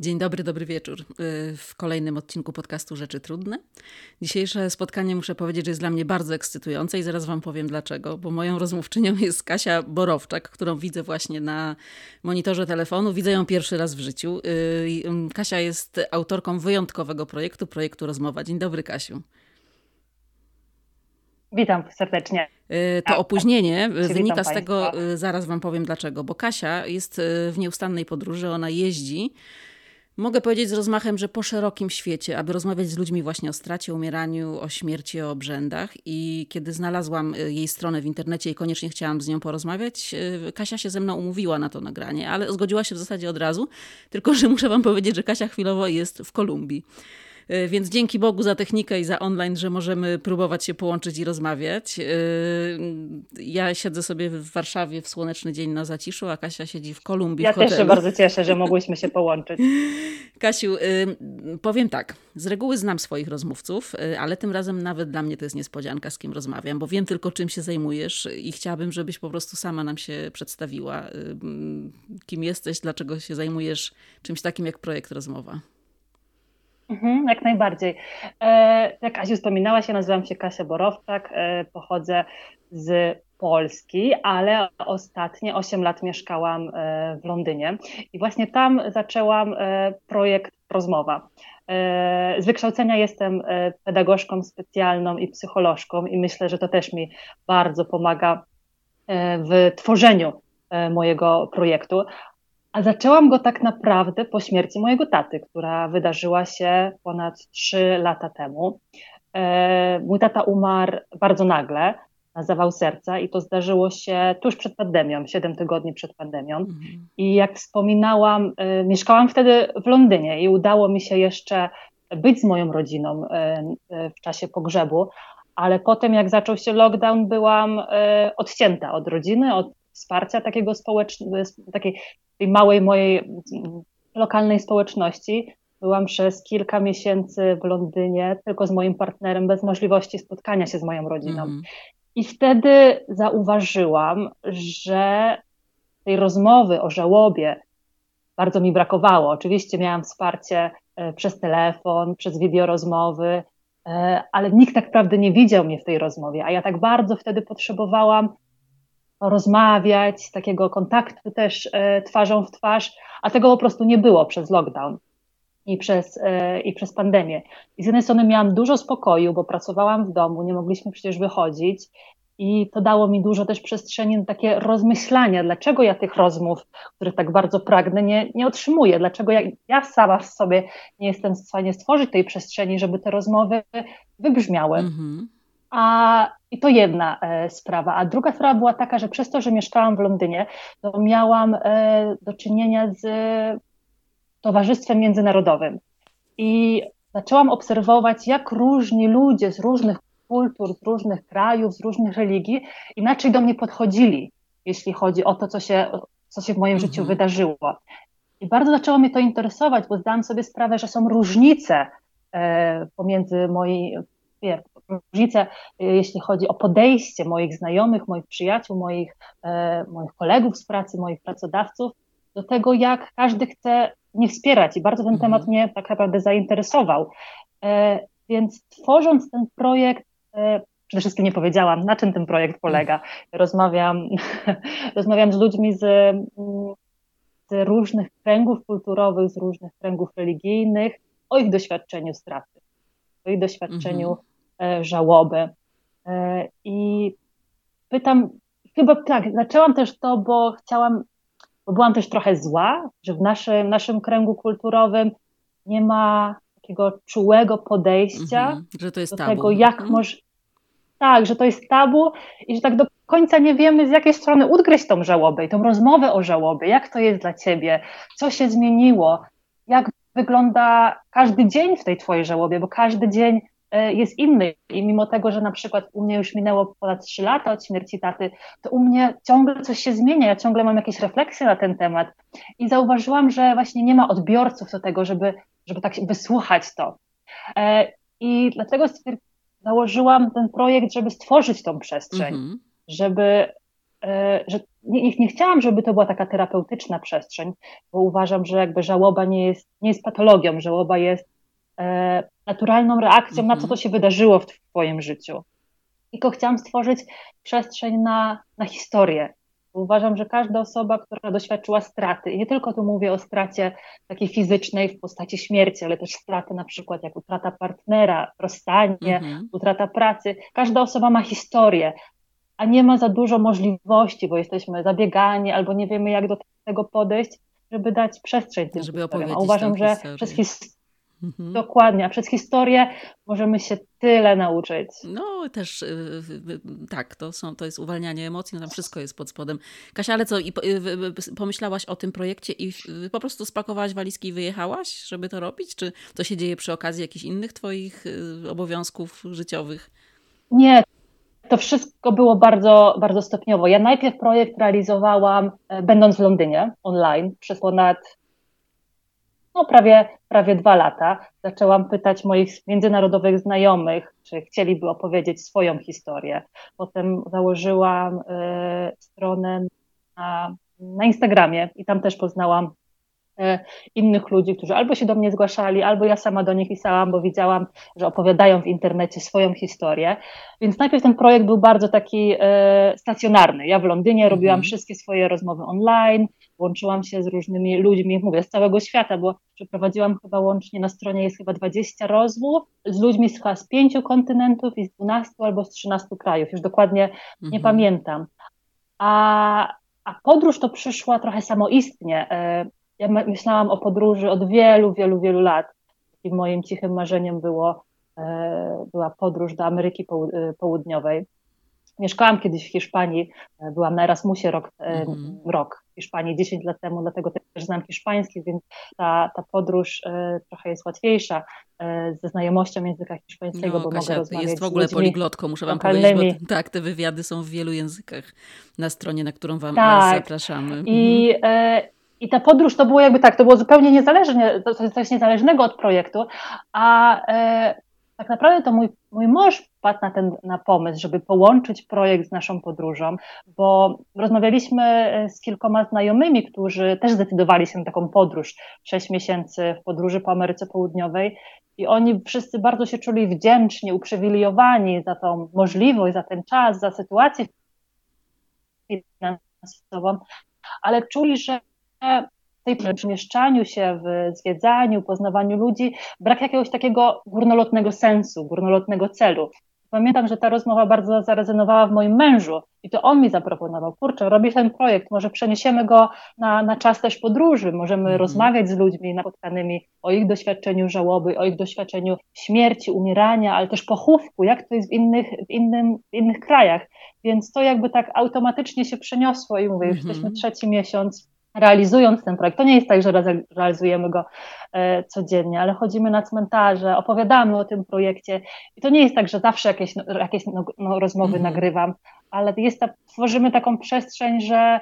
Dzień dobry, dobry wieczór. Y, w kolejnym odcinku podcastu Rzeczy Trudne. Dzisiejsze spotkanie muszę powiedzieć, że jest dla mnie bardzo ekscytujące i zaraz Wam powiem dlaczego, bo moją rozmówczynią jest Kasia Borowczak, którą widzę właśnie na monitorze telefonu. Widzę ją pierwszy raz w życiu. Y, um, Kasia jest autorką wyjątkowego projektu, projektu Rozmowa. Dzień dobry, Kasiu. Witam serdecznie. Y, to opóźnienie wynika z tego, zaraz Wam powiem dlaczego, bo Kasia jest w nieustannej podróży, ona jeździ Mogę powiedzieć z rozmachem, że po szerokim świecie, aby rozmawiać z ludźmi właśnie o stracie, umieraniu, o śmierci, o obrzędach. I kiedy znalazłam y, jej stronę w internecie i koniecznie chciałam z nią porozmawiać, y, Kasia się ze mną umówiła na to nagranie, ale zgodziła się w zasadzie od razu. Tylko, że muszę Wam powiedzieć, że Kasia chwilowo jest w Kolumbii. E, więc dzięki Bogu za technikę i za online, że możemy próbować się połączyć i rozmawiać. E, ja siedzę sobie w Warszawie w słoneczny dzień na zaciszu, a Kasia siedzi w Kolumbii. Ja w też się bardzo cieszę, że mogłyśmy się połączyć. Kasiu, e, powiem tak. Z reguły znam swoich rozmówców, ale tym razem nawet dla mnie to jest niespodzianka, z kim rozmawiam, bo wiem tylko, czym się zajmujesz i chciałabym, żebyś po prostu sama nam się przedstawiła. Kim jesteś, dlaczego się zajmujesz czymś takim jak projekt Rozmowa. Mhm, jak najbardziej. E, jak Asiu wspominałaś, ja nazywam się Kasia Borowczak, e, pochodzę z Polski, ale ostatnie 8 lat mieszkałam e, w Londynie i właśnie tam zaczęłam projekt Rozmowa. Z wykształcenia jestem pedagogzką specjalną i psycholożką i myślę, że to też mi bardzo pomaga w tworzeniu mojego projektu, a zaczęłam go tak naprawdę po śmierci mojego taty, która wydarzyła się ponad 3 lata temu. E, mój tata umarł bardzo nagle na zawał serca i to zdarzyło się tuż przed pandemią, 7 tygodni przed pandemią. Mhm. I jak wspominałam, e, mieszkałam wtedy w Londynie i udało mi się jeszcze być z moją rodziną e, w czasie pogrzebu, ale potem jak zaczął się lockdown, byłam odcięta od rodziny, od wsparcia takiego społecznego, takiej tej małej mojej lokalnej społeczności. Byłam przez kilka miesięcy w Londynie tylko z moim partnerem, bez możliwości spotkania się z moją rodziną. Mm. I wtedy zauważyłam, że tej rozmowy o żałobie bardzo mi brakowało. Oczywiście miałam wsparcie e, przez telefon, przez wideorozmowy, e, ale nikt tak naprawdę nie widział mnie w tej rozmowie, a ja tak bardzo wtedy potrzebowałam rozmawiać, takiego kontaktu też e, twarzą w twarz, a tego po prostu nie było przez lockdown i przez, e, i przez pandemię. I z jednej strony miałam dużo spokoju, bo pracowałam w domu, nie mogliśmy przecież wychodzić i to dało mi dużo też przestrzeni na takie rozmyślania, dlaczego ja tych rozmów, których tak bardzo pragnę, nie, nie otrzymuję, dlaczego ja, ja sama w sobie nie jestem w stanie stworzyć tej przestrzeni, żeby te rozmowy wybrzmiały. Mm -hmm. A, I to jedna e, sprawa. A druga sprawa była taka, że przez to, że mieszkałam w Londynie, to miałam e, do czynienia z towarzystwem międzynarodowym. I zaczęłam obserwować, jak różni ludzie z różnych kultur, z różnych krajów, z różnych religii inaczej do mnie podchodzili, jeśli chodzi o to, co się, co się w moim mhm. życiu wydarzyło. I bardzo zaczęło mnie to interesować, bo zdałam sobie sprawę, że są różnice e, pomiędzy moi, różnice, y, jeśli chodzi o podejście moich znajomych, moich przyjaciół, moich, e, moich kolegów z pracy, moich pracodawców do tego, jak każdy chce mnie wspierać. I bardzo ten mhm. temat mnie tak naprawdę zainteresował. E, więc tworząc ten projekt, e, przede wszystkim nie powiedziałam, na czym ten projekt polega. Rozmawiam, rozmawiam z ludźmi z, z różnych kręgów kulturowych, z różnych kręgów religijnych o ich doświadczeniu straty, o ich doświadczeniu mhm. E, żałoby. E, I pytam, chyba tak, zaczęłam też to, bo chciałam, bo byłam też trochę zła, że w naszym, naszym kręgu kulturowym nie ma takiego czułego podejścia mhm, że to jest do tabu. tego, jak mhm. może. Tak, że to jest tabu i że tak do końca nie wiemy, z jakiej strony udgryźć tą żałobę i tą rozmowę o żałobie, jak to jest dla ciebie, co się zmieniło, jak wygląda każdy dzień w tej twojej żałobie, bo każdy dzień jest inny. I mimo tego, że na przykład u mnie już minęło ponad 3 lata od śmierci taty, to u mnie ciągle coś się zmienia. Ja ciągle mam jakieś refleksje na ten temat. I zauważyłam, że właśnie nie ma odbiorców do tego, żeby, żeby tak wysłuchać to. E, I dlatego założyłam ten projekt, żeby stworzyć tą przestrzeń, mm -hmm. żeby e, że nie, nie chciałam, żeby to była taka terapeutyczna przestrzeń, bo uważam, że jakby żałoba nie jest, nie jest patologią, żałoba jest e, naturalną reakcją na to, co mhm. się wydarzyło w Twoim życiu. Tylko chciałam stworzyć przestrzeń na, na historię, Uważam, że każda osoba, która doświadczyła straty, i nie tylko tu mówię o stracie takiej fizycznej w postaci śmierci, ale też straty na przykład jak utrata partnera, rozstanie, mhm. utrata pracy, każda osoba ma historię, a nie ma za dużo możliwości, bo jesteśmy zabiegani albo nie wiemy, jak do tego podejść, żeby dać przestrzeń tym żeby historiom. A uważam, że historię. przez historię Mhm. Dokładnie, a przez historię możemy się tyle nauczyć. No też y, tak, to, są, to jest uwalnianie emocji, no tam wszystko jest pod spodem. Kasia, ale co, i pomyślałaś o tym projekcie i po prostu spakowałaś walizki i wyjechałaś, żeby to robić? Czy to się dzieje przy okazji jakichś innych twoich y, obowiązków życiowych? Nie, to wszystko było bardzo, bardzo stopniowo. Ja najpierw projekt realizowałam e, będąc w Londynie online przez ponad no prawie, prawie dwa lata, zaczęłam pytać moich międzynarodowych znajomych, czy chcieliby opowiedzieć swoją historię. Potem założyłam y, stronę na, na Instagramie i tam też poznałam E, innych ludzi, którzy albo się do mnie zgłaszali, albo ja sama do nich pisałam, bo widziałam, że opowiadają w internecie swoją historię. Więc najpierw ten projekt był bardzo taki e, stacjonarny. Ja w Londynie mhm. robiłam wszystkie swoje rozmowy online, łączyłam się z różnymi ludźmi, mówię, z całego świata, bo przeprowadziłam chyba łącznie na stronie jest chyba 20 rozmów z ludźmi z chyba z pięciu kontynentów i z 12 albo z 13 krajów, już dokładnie mhm. nie pamiętam. A, a podróż to przyszła trochę samoistnie. E, ja myślałam o podróży od wielu, wielu, wielu lat. I moim cichym marzeniem było, e, była podróż do Ameryki e, Południowej. Mieszkałam kiedyś w Hiszpanii, e, byłam na Erasmusie rok, mhm. rok w Hiszpanii 10 lat temu, dlatego też znam hiszpański, więc ta, ta podróż trochę jest łatwiejsza ze znajomością języka hiszpańskiego, no, bo Kasia, mogę rozmawiać jest w ogóle poliglotką, muszę wam lokalnymi. powiedzieć, bo tak, te wywiady są w wielu językach na stronie, na którą wam tak. zapraszamy. I, mhm. I ta podróż to było jakby tak, to było zupełnie niezależne, coś niezależnego od projektu, a e, tak naprawdę to mój, mój mąż wpadł na ten na pomysł, żeby połączyć projekt z naszą podróżą, bo rozmawialiśmy e, z kilkoma znajomymi, którzy też zdecydowali się na taką podróż, sześć miesięcy w podróży po Ameryce Południowej i oni wszyscy bardzo się czuli wdzięczni, uprzywilejowani za tą możliwość, za ten czas, za sytuację finansową, ale czuli, że tej przemieszczaniu się, w zwiedzaniu, poznawaniu ludzi, brak jakiegoś takiego górnolotnego sensu, górnolotnego celu. Pamiętam, że ta rozmowa bardzo zarezonowała w moim mężu i to on mi zaproponował, kurczę, robisz ten projekt, może przeniesiemy go na, na czas też podróży, możemy mm. rozmawiać z ludźmi napotkanymi o ich doświadczeniu żałoby, o ich doświadczeniu śmierci, umierania, ale też pochówku, jak to jest w innych, w innym, w innych krajach. Więc to jakby tak automatycznie się przeniosło i mówię, już mm -hmm. jesteśmy trzeci miesiąc realizując ten projekt. To nie jest tak, że realizujemy go e, codziennie, ale chodzimy na cmentarze, opowiadamy o tym projekcie i to nie jest tak, że zawsze jakieś, jakieś no, no, rozmowy mm. nagrywam, ale jest ta, tworzymy taką przestrzeń, że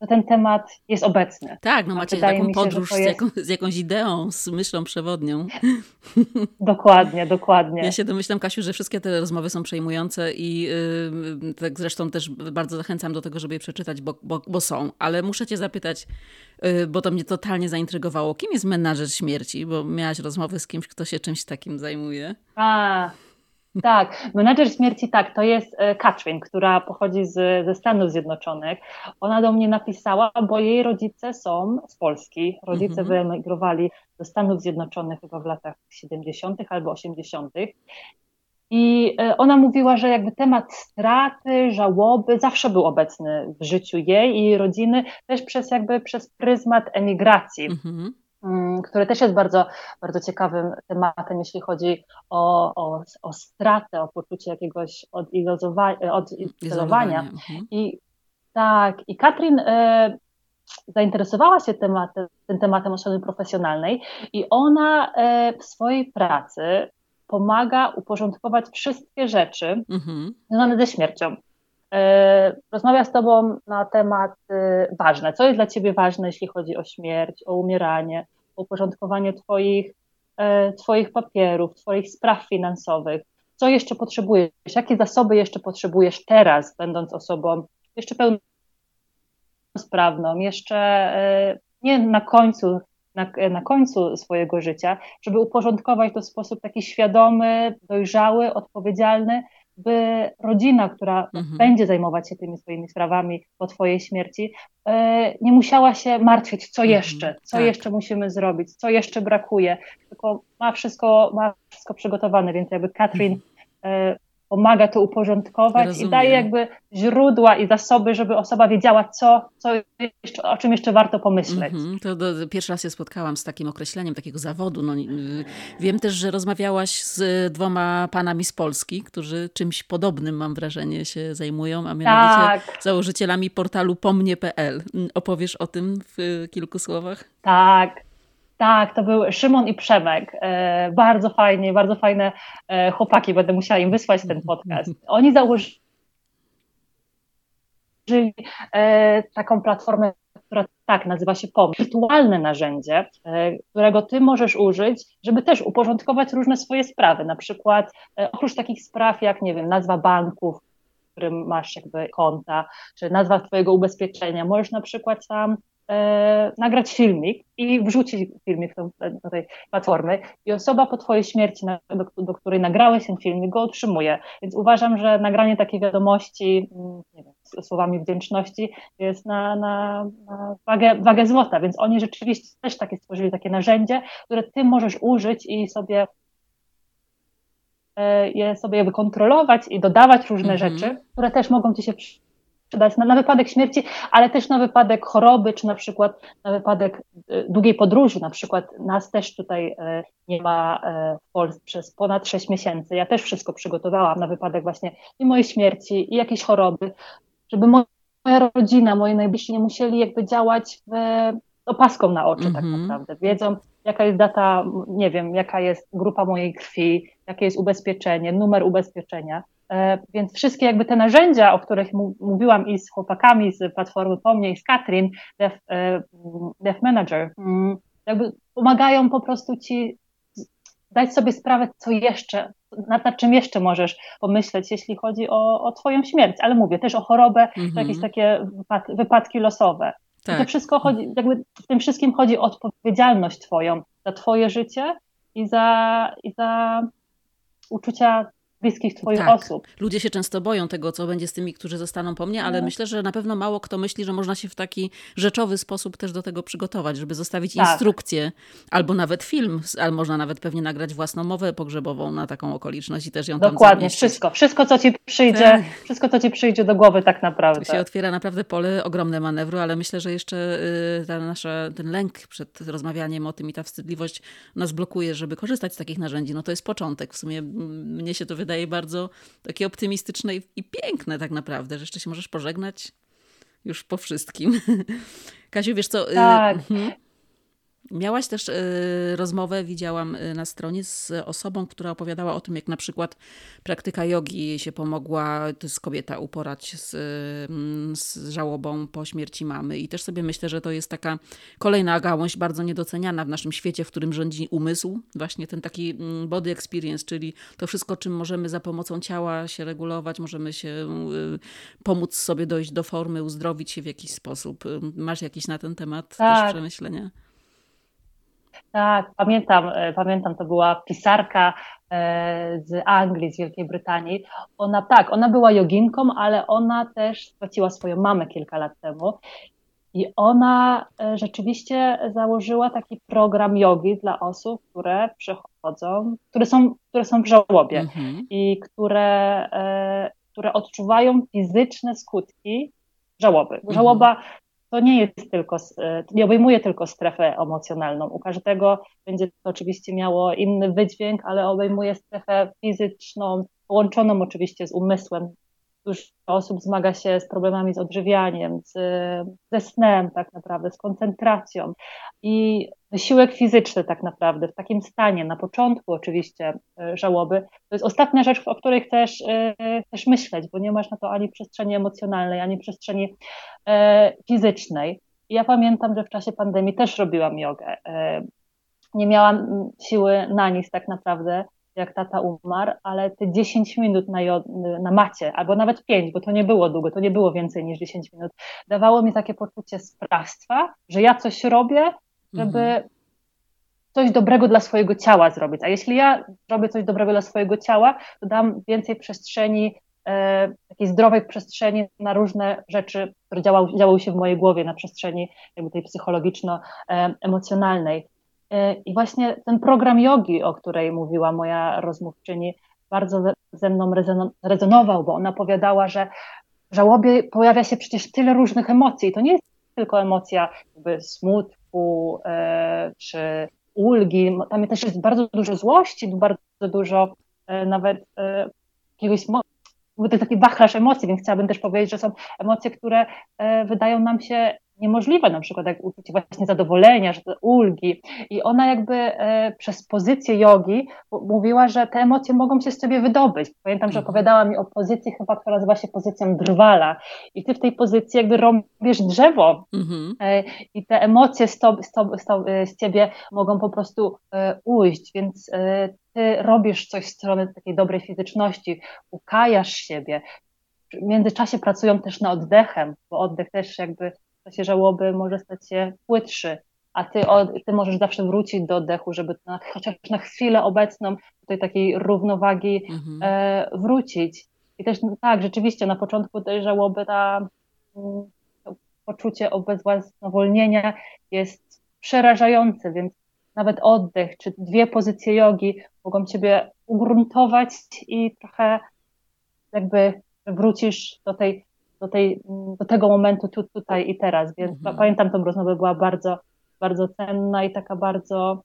że ten temat jest obecny. Tak, no macie taką podróż się, z, jaką, z, jakąś ideą, z myślą przewodnią. Dokładnie, dokładnie. Ja się domyślam, Kasiu, że wszystkie te rozmowy są przejmujące i yy, tak zresztą też bardzo zachęcam do tego, żeby je przeczytać, bo, bo, bo są. Ale muszę cię zapytać, yy, bo to mnie totalnie zaintrygowało. Kim jest menadżer śmierci? Bo miałaś rozmowy z kimś, kto się czymś takim zajmuje. A, tak, menedżer śmierci, tak, to jest Katrin, która pochodzi z, ze Stanów Zjednoczonych. Ona do mnie napisała, bo jej rodzice są z Polski. Rodzice mhm. wyemigrowali do Stanów Zjednoczonych chyba w latach 70. albo 80. I e, ona mówiła, że jakby temat straty, żałoby zawsze był obecny w życiu jej i jej rodziny, też przez jakby przez pryzmat emigracji. Mhm. Mm, który też jest bardzo, bardzo ciekawym tematem, jeśli chodzi o, o, o stratę, o poczucie jakiegoś odizolowania. Mhm. I tak, i Katrin e, zainteresowała się tematem, tym tematem strony profesjonalnej i ona e, w swojej pracy pomaga uporządkować wszystkie rzeczy mhm. związane ze śmiercią. E, rozmawia z Tobą na tematy ważne. Co jest dla Ciebie ważne, jeśli chodzi o śmierć, o umieranie, uporządkowanie Twoich, e, twoich papierów, Twoich spraw finansowych. Co jeszcze potrzebujesz? Jakie zasoby jeszcze potrzebujesz teraz, będąc osobą jeszcze pełnosprawną, jeszcze nie na końcu na, na końcu swojego życia, żeby uporządkować to w sposób taki świadomy, dojrzały, odpowiedzialny, by rodzina, która mhm. będzie zajmować się tymi swoimi sprawami po Twojej śmierci, e, nie musiała się martwić, co mhm. jeszcze, co tak. jeszcze musimy zrobić, co jeszcze brakuje, tylko ma wszystko, ma wszystko przygotowane, więc jakby Katrin mhm. Pomaga to uporządkować Rozumiem. i daje jakby źródła i zasoby, żeby osoba wiedziała, co, co jeszcze, o czym jeszcze warto pomyśleć. Mm -hmm. To do, pierwszy raz się spotkałam z takim określeniem takiego zawodu. No, y, wiem też, że rozmawiałaś z dwoma panami z Polski, którzy czymś podobnym, mam wrażenie, się zajmują, a mianowicie tak. założycielami portalu pomnie.pl. Opowiesz o tym w kilku słowach? Tak, tak, to był Szymon i Przemek. E, bardzo fajnie, bardzo fajne e, chłopaki. Będę musiała im wysłać ten podcast. Oni założyli e, taką platformę, która tak nazywa się POM. Wirtualne narzędzie, którego ty możesz użyć, żeby też uporządkować różne swoje sprawy. Na przykład oprócz takich spraw jak, nie wiem, nazwa banków, w którym masz jakby konta, czy nazwa twojego ubezpieczenia, możesz na przykład tam e, nagrać filmik i wrzucić filmik do, do tej platformy i osoba po twojej śmierci, na, do, do, której nagrałeś ten filmik, go otrzymuje. Więc uważam, że nagranie takiej wiadomości, mm, nie wiem, słowami wdzięczności jest na, na, na wagę, wagę złota, więc oni rzeczywiście też takie stworzyli takie narzędzie, które ty możesz użyć i sobie e, je sobie wykontrolować i dodawać różne mm -hmm. rzeczy, które też mogą ci się przydać na, na wypadek śmierci, ale też na wypadek choroby, czy na przykład na wypadek e, długiej podróży. Na przykład nas też tutaj e, nie ma e, w Polsce przez ponad 6 miesięcy. Ja też wszystko przygotowałam na wypadek właśnie i mojej śmierci, i jakiejś choroby, żeby moja rodzina, moi najbliżsi nie musieli jakby działać w, opaską na oczy mm -hmm. tak mhm. naprawdę. Wiedzą, jaka jest data, nie wiem, jaka jest grupa mojej krwi, jakie jest ubezpieczenie, numer ubezpieczenia. E, więc wszystkie jakby te narzędzia, o których mówiłam i z chłopakami z Platformy Po mnie i z Katrin, Dev, e, Dev Manager, mm, jakby pomagają po prostu ci dać sobie sprawę, co jeszcze, nad, nad czym jeszcze możesz pomyśleć, jeśli chodzi o, o twoją śmierć. Ale mówię też o chorobę, mm -hmm. jakieś takie wypadki losowe. Tak. to wszystko chodzi, jakby w tym wszystkim chodzi o odpowiedzialność twoją za twoje życie i za, i za uczucia bliskich Twoich tak. osób. Ludzie się często boją tego, co będzie z tymi, którzy zostaną po mnie, ale no. myślę, że na pewno mało kto myśli, że można się w taki rzeczowy sposób też do tego przygotować, żeby zostawić tak. instrukcję albo nawet film, ale można nawet pewnie nagrać własną mowę pogrzebową na taką okoliczność i też ją Dokładnie, wszystko. Wszystko, co ci przyjdzie, tak. wszystko, co ci przyjdzie do głowy tak naprawdę. Tu się otwiera naprawdę pole ogromne manewru, ale myślę, że jeszcze y, ta nasza, ten lęk przed rozmawianiem o tym i ta wstydliwość nas blokuje, żeby korzystać z takich narzędzi. No to jest początek. W sumie mnie się to wydaje wydaje bardzo takie optymistyczne i, piękne tak naprawdę, że jeszcze się możesz pożegnać już po wszystkim. Kasiu, wiesz co? Y, tak. Y Miałaś też y, rozmowę, widziałam y, na stronie, z osobą, która opowiadała o tym, jak na przykład praktyka jogi się pomogła, to jest kobieta, uporać z, y, z żałobą po śmierci mamy. I też sobie myślę, że to jest taka kolejna gałąź bardzo niedoceniana w naszym świecie, w którym rządzi umysł. Właśnie ten taki mm, body experience, czyli to wszystko, czym możemy za pomocą ciała się regulować, możemy się y, pomóc sobie dojść do formy, uzdrowić się w jakiś sposób. Masz jakiś na ten temat tak. też przemyślenia? Tak, pamiętam, e, pamiętam, to była pisarka e, z Anglii, z Wielkiej Brytanii. Ona tak, ona była joginką, ale ona też straciła swoją mamę kilka lat temu. I ona e, rzeczywiście założyła taki program jogi dla osób, które przychodzą, które są, które są w żałobie mhm. i które, które odczuwają fizyczne skutki żałoby. Mhm. Żałoba to nie jest tylko, e, nie obejmuje tylko strefę emocjonalną. U każdego będzie to oczywiście miało inny wydźwięk, ale obejmuje strefę fizyczną, połączoną oczywiście z umysłem. Dużo osób zmaga się z problemami z odżywianiem, z, ze snem tak naprawdę, z koncentracją. I wysiłek fizyczny tak naprawdę w takim stanie, na początku oczywiście e, żałoby, to jest ostatnia rzecz, o której chcesz, e, chcesz myśleć, bo nie masz na to ani przestrzeni emocjonalnej, ani przestrzeni e, fizycznej. Ja pamiętam, że w czasie pandemii też robiłam jogę. Nie miałam siły na nic tak naprawdę, jak tata umarł, ale te 10 minut na, na macie, albo nawet 5, bo to nie było długo, to nie było więcej niż 10 minut, dawało mi takie poczucie sprawstwa, że ja coś robię, żeby mhm. coś dobrego dla swojego ciała zrobić. A jeśli ja robię coś dobrego dla swojego ciała, to dam więcej przestrzeni e, takiej zdrowej przestrzeni na różne rzeczy, które działały, działały się w mojej głowie, na przestrzeni jakby tej psychologiczno-emocjonalnej. E, I właśnie ten program jogi, o której mówiła moja rozmówczyni, bardzo ze mną rezonował, bo ona opowiadała, że w żałobie pojawia się przecież tyle różnych emocji. To nie jest tylko emocja smutku e, czy ulgi. Tam też jest bardzo dużo złości, bardzo dużo e, nawet jakiegoś to jest taki wachlarz emocji, więc chciałabym też powiedzieć, że są emocje, które wydają nam się niemożliwe, na przykład jak uczucie właśnie zadowolenia, że ulgi. I ona jakby e, przez pozycję jogi mówiła, że te emocje mogą się z ciebie wydobyć. Pamiętam, że mhm. opowiadała mi o pozycji chyba, która nazywa się pozycją drwala. I ty w tej pozycji jakby robisz drzewo mhm. e, i te emocje z, to, z, to, z, to, e, z ciebie mogą po prostu e, ujść, więc e, ty robisz coś w stronę takiej dobrej fizyczności, ukajasz siebie. W międzyczasie pracują też nad oddechem, bo oddech też jakby czasie żałoby może stać się płytszy, a ty, ty możesz zawsze wrócić do oddechu, żeby na, chociaż na chwilę obecną tutaj takiej równowagi mhm. e, wrócić. I też no, tak, rzeczywiście na początku tej żałoby ta, mm, to poczucie obezwładnowolnienia jest przerażające, więc nawet oddech czy dwie pozycje jogi mogą ciebie ugruntować i trochę jakby wrócisz do tej do, tej, do tego momentu tu, tutaj i teraz. Więc mhm. pamiętam tą rozmowę, była bardzo, bardzo cenna i taka bardzo,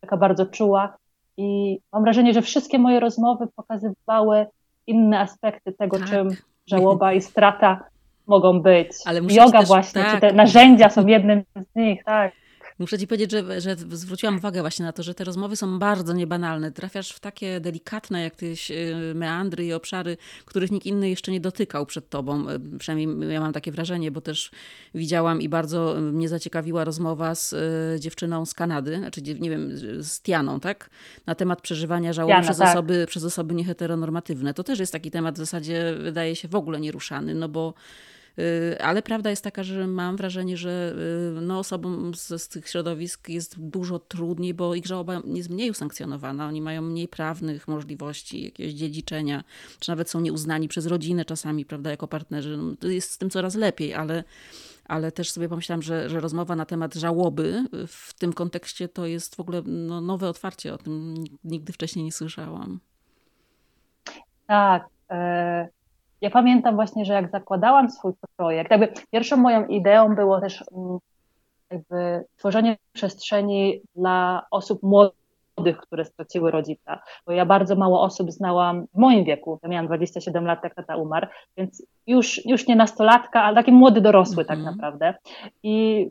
taka bardzo czuła. I mam wrażenie, że wszystkie moje rozmowy pokazywały inne aspekty tego, tak. czym żałoba i strata mogą być. Ale Yoga też, właśnie, tak. czy te narzędzia są jednym z nich, tak. Muszę ci powiedzieć, że, że zwróciłam uwagę właśnie na to, że te rozmowy są bardzo niebanalne. Trafiasz w takie delikatne, jak tyś y, meandry i obszary, których nikt inny jeszcze nie dotykał przed tobą. Y, przynajmniej ja mam takie wrażenie, bo też widziałam i bardzo mnie zaciekawiła rozmowa z y, dziewczyną z Kanady, znaczy nie wiem, z Tianą, tak? Na temat przeżywania żałoby przez, tak. osoby, przez osoby nieheteronormatywne. To też jest taki temat w zasadzie, wydaje się, w ogóle nieruszany, no bo Y, ale prawda jest taka, że mam wrażenie, że y, no, osobom z, z tych środowisk jest dużo trudniej, bo ich żałoba jest mniej usankcjonowana. Oni mają mniej prawnych możliwości jakiegoś dziedziczenia, czy nawet są nieuznani przez rodzinę czasami, prawda, jako partnerzy. No, jest z tym coraz lepiej, ale ale też sobie pomyślałam, że, że rozmowa na temat żałoby w tym kontekście to jest w ogóle no, nowe otwarcie. O tym nigdy wcześniej nie słyszałam. Tak. E, ja pamiętam właśnie, że jak zakładałam swój projekt, jakby pierwszą moją ideą było też mm, jakby tworzenie przestrzeni dla osób młodych, które straciły rodzica, bo ja bardzo mało osób znałam w moim wieku, ja miałam 27 lat, jak tata umarł, więc już, już nie nastolatka, ale taki młody dorosły mm -hmm. tak mhm. naprawdę i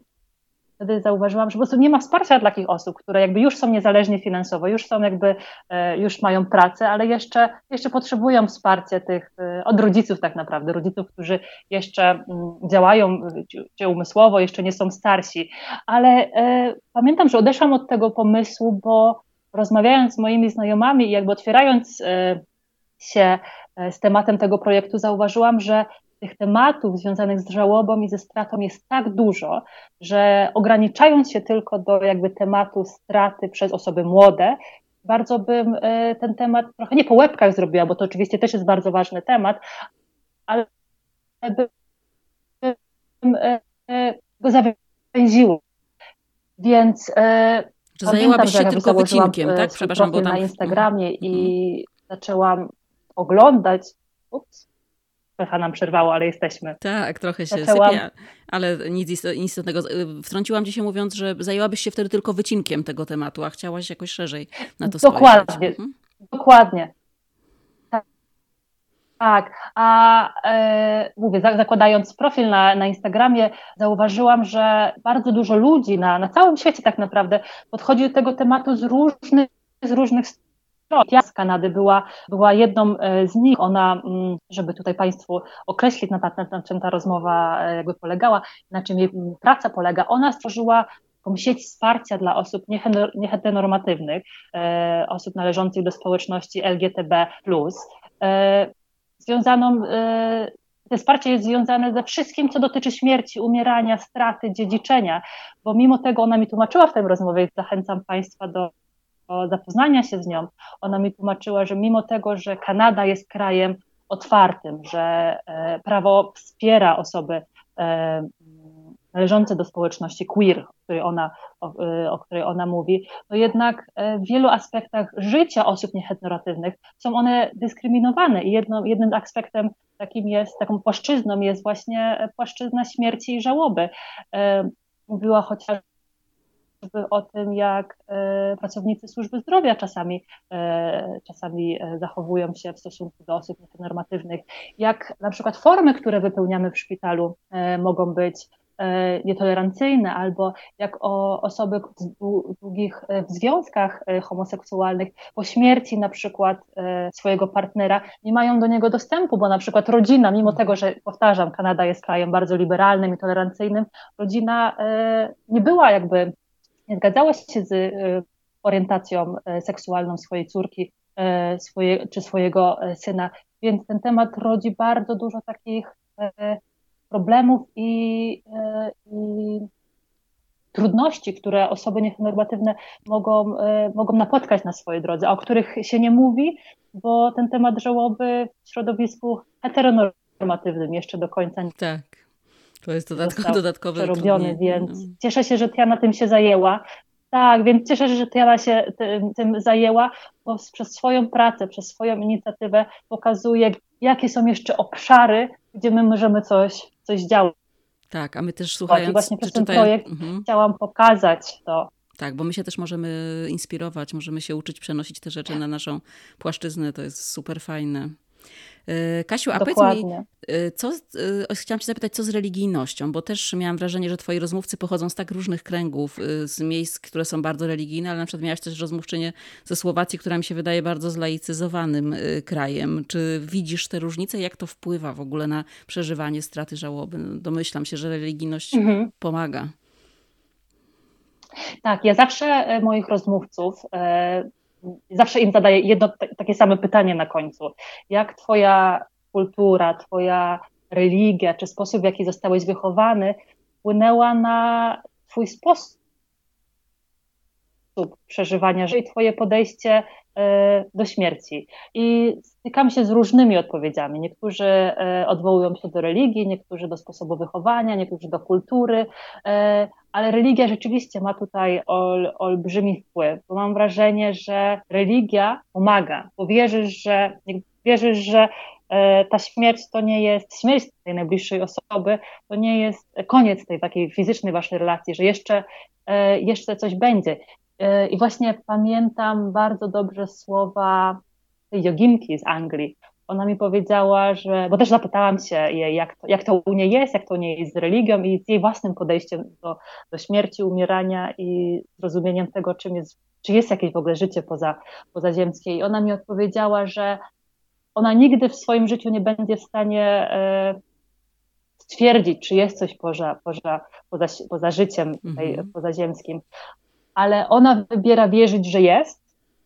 wtedy zauważyłam, że po prostu nie ma wsparcia dla takich osób, które jakby już są niezależnie finansowo, już są jakby, e, już mają pracę, ale jeszcze, jeszcze potrzebują wsparcia tych, e, od rodziców tak naprawdę, rodziców, którzy jeszcze mm, działają czy umysłowo, jeszcze nie są starsi. Ale e, pamiętam, że odeszłam od tego pomysłu, bo rozmawiając z moimi znajomami i jakby otwierając e, się e, z tematem tego projektu, zauważyłam, że tych tematów związanych z żałobą i ze stratą jest tak dużo, że ograniczając się tylko do jakby tematu straty przez osoby młode, bardzo bym e, ten temat trochę nie po łebkach zrobiła, bo to oczywiście też jest bardzo ważny temat, ale bym e, e, go zawęziła. Więc Czy zajęłabyś się tylko wycinkiem, tak? Przepraszam, bo tam... na Instagramie i mhm. zaczęłam oglądać. Ups trochę nam przerwało, ale jesteśmy. Tak, trochę się Zaczęłam... sypie, ale nic istotnego. Wtrąciłam się mówiąc, że zajęłabyś się wtedy tylko wycinkiem tego tematu, a chciałaś jakoś szerzej na to Dokładnie, spojrzeć. Mhm. dokładnie. Tak. tak. a e, mówię, zakładając profil na, na Instagramie, zauważyłam, że bardzo dużo ludzi na, na całym świecie tak naprawdę podchodzi do tego tematu z różnych, z różnych stron ja z Kanady była, była jedną e, z nich. Ona, mm, żeby tutaj Państwu określić, na, na, na czym ta rozmowa e, jakby polegała, na czym jej praca polega, ona stworzyła taką sieć wsparcia dla osób nieheteronormatywnych, e, osób należących do społeczności LGTB+, e, związaną to wsparcie jest związane ze wszystkim, co dotyczy śmierci, umierania, straty, dziedziczenia, bo mimo tego ona mi tłumaczyła w tej rozmowie, zachęcam Państwa do zapoznania się z nią, ona mi tłumaczyła, że mimo tego, że Kanada jest krajem otwartym, że e, prawo wspiera osoby e, należące do społeczności queer, o której ona, o, e, o, której ona mówi, to jednak w wielu aspektach życia osób nieheteroratywnych są one dyskryminowane i jedno, jednym aspektem takim jest, taką płaszczyzną jest właśnie płaszczyzna śmierci i żałoby. Mówiła chociażby o tym, jak e, pracownicy służby zdrowia czasami, e, czasami e, zachowują się w stosunku do osób nienormatywnych, jak na przykład formy, które wypełniamy w szpitalu mogą być nietolerancyjne, albo jak o osoby długich w związkach homoseksualnych po śmierci na przykład swojego partnera nie mają do niego dostępu, bo na przykład rodzina, mimo tego, że powtarzam, Kanada jest krajem bardzo liberalnym i tolerancyjnym, rodzina nie była jakby nie zgadzała się z y, orientacją y, seksualną swojej córki y, swoje, czy swojego syna, więc ten temat rodzi bardzo dużo takich problemów i, i trudności, które osoby nieheteronormatywne mogą, mogą napotkać na swojej drodze, o których się nie mówi, bo ten temat żałoby w środowisku heteronormatywnym jeszcze do końca. Tak. To jest dodatko, dodatkowy przerobiony, więc no. cieszę się, że Tiana tym się zajęła. Tak, więc cieszę się, że Tiana się tym, tym zajęła, bo przez swoją pracę, przez swoją inicjatywę pokazuje, jakie są jeszcze obszary, gdzie my możemy coś, coś działać. Tak, a my też słuchając... I właśnie przez ten projekt mhm. chciałam pokazać to. Tak, bo my się też możemy inspirować, możemy się uczyć przenosić te rzeczy na naszą płaszczyznę, to jest super fajne. E, Kasiu, a Dokładnie. powiedz mi, e, co, e, chciałam cię zapytać, co z religijnością, bo też miałam wrażenie, że twoi rozmówcy pochodzą z tak różnych kręgów, z miejsc, które są bardzo religijne, ale na przykład miałaś też rozmówczynię ze Słowacji, która mi się wydaje bardzo zlaicyzowanym krajem. Czy widzisz te różnice? Jak to wpływa w ogóle na przeżywanie straty żałoby? Domyślam się, że religijność mhm. pomaga. Tak, ja zawsze moich rozmówców zawsze im zadaję jedno takie same pytanie na końcu. Jak twoja kultura, twoja religia, czy sposób, w jaki zostałeś wychowany, wpłynęła na twój sposób przeżywania życia i twoje podejście e, do śmierci. I stykam się z różnymi odpowiedziami. Niektórzy e, odwołują się do religii, niektórzy do sposobu wychowania, niektórzy do kultury, e, ale religia rzeczywiście ma tutaj ol, olbrzymi wpływ, bo mam wrażenie, że religia pomaga, bo wierzysz, że, wierzysz, że ta śmierć to nie jest śmierć tej najbliższej osoby, to nie jest koniec tej takiej fizycznej waszej relacji, że jeszcze, jeszcze coś będzie. E, I właśnie pamiętam bardzo dobrze słowa tej joginki z Anglii, ona mi powiedziała, że, bo też zapytałam się jej, jak to, jak to u niej jest, jak to u niej jest z religią i z jej własnym podejściem do, do śmierci, umierania i zrozumieniem tego, czym jest, czy jest jakieś w ogóle życie poza, pozaziemskie. I ona mi odpowiedziała, że ona nigdy w swoim życiu nie będzie w stanie e, stwierdzić, czy jest coś poza, poza, poza, poza życiem mhm. pozaziemskim, ale ona wybiera wierzyć, że jest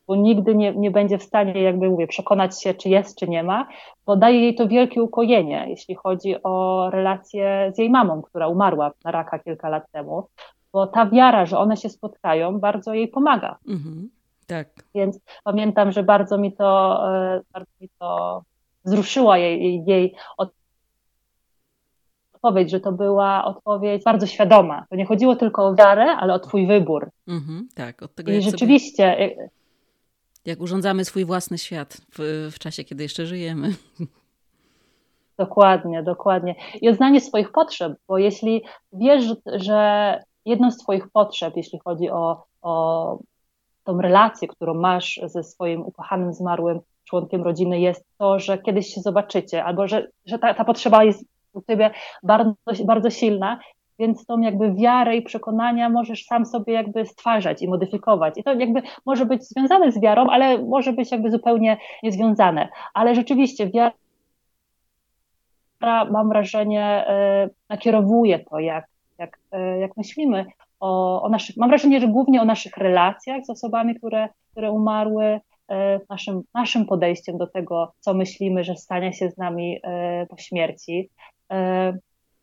bo nigdy nie, nie będzie w stanie, jakby mówię, przekonać się, czy jest, czy nie ma, bo daje jej to wielkie ukojenie, jeśli chodzi o relację z jej mamą, która umarła na raka kilka lat temu, bo ta wiara, że one się spotkają, bardzo jej pomaga. Mhm, tak. Więc pamiętam, że bardzo mi to, e, bardzo mi to wzruszyła jej, jej odpowiedź, że to była odpowiedź bardzo świadoma. To nie chodziło tylko o wiarę, ale o twój wybór. Mhm, tak, od tego I rzeczywiście, sobie e, jak urządzamy swój własny świat w, w czasie, kiedy jeszcze żyjemy. Dokładnie, dokładnie. I oznanie swoich potrzeb, bo jeśli wiesz, że jedną z Twoich potrzeb, jeśli chodzi o, o tą relację, którą masz ze swoim ukochanym, zmarłym członkiem rodziny, jest to, że kiedyś się zobaczycie, albo że, że ta, ta potrzeba jest u Ciebie bardzo, bardzo silna więc tą jakby wiarę i przekonania możesz sam sobie jakby stwarzać i modyfikować. I to jakby może być związane z wiarą, ale może być jakby zupełnie niezwiązane. Ale rzeczywiście wiara, mam wrażenie, e, nakierowuje to, jak, jak, e, jak myślimy o, o naszych, mam wrażenie, że głównie o naszych relacjach z osobami, które, które umarły, naszym, naszym podejściem do tego, co myślimy, że stanie się z nami po śmierci.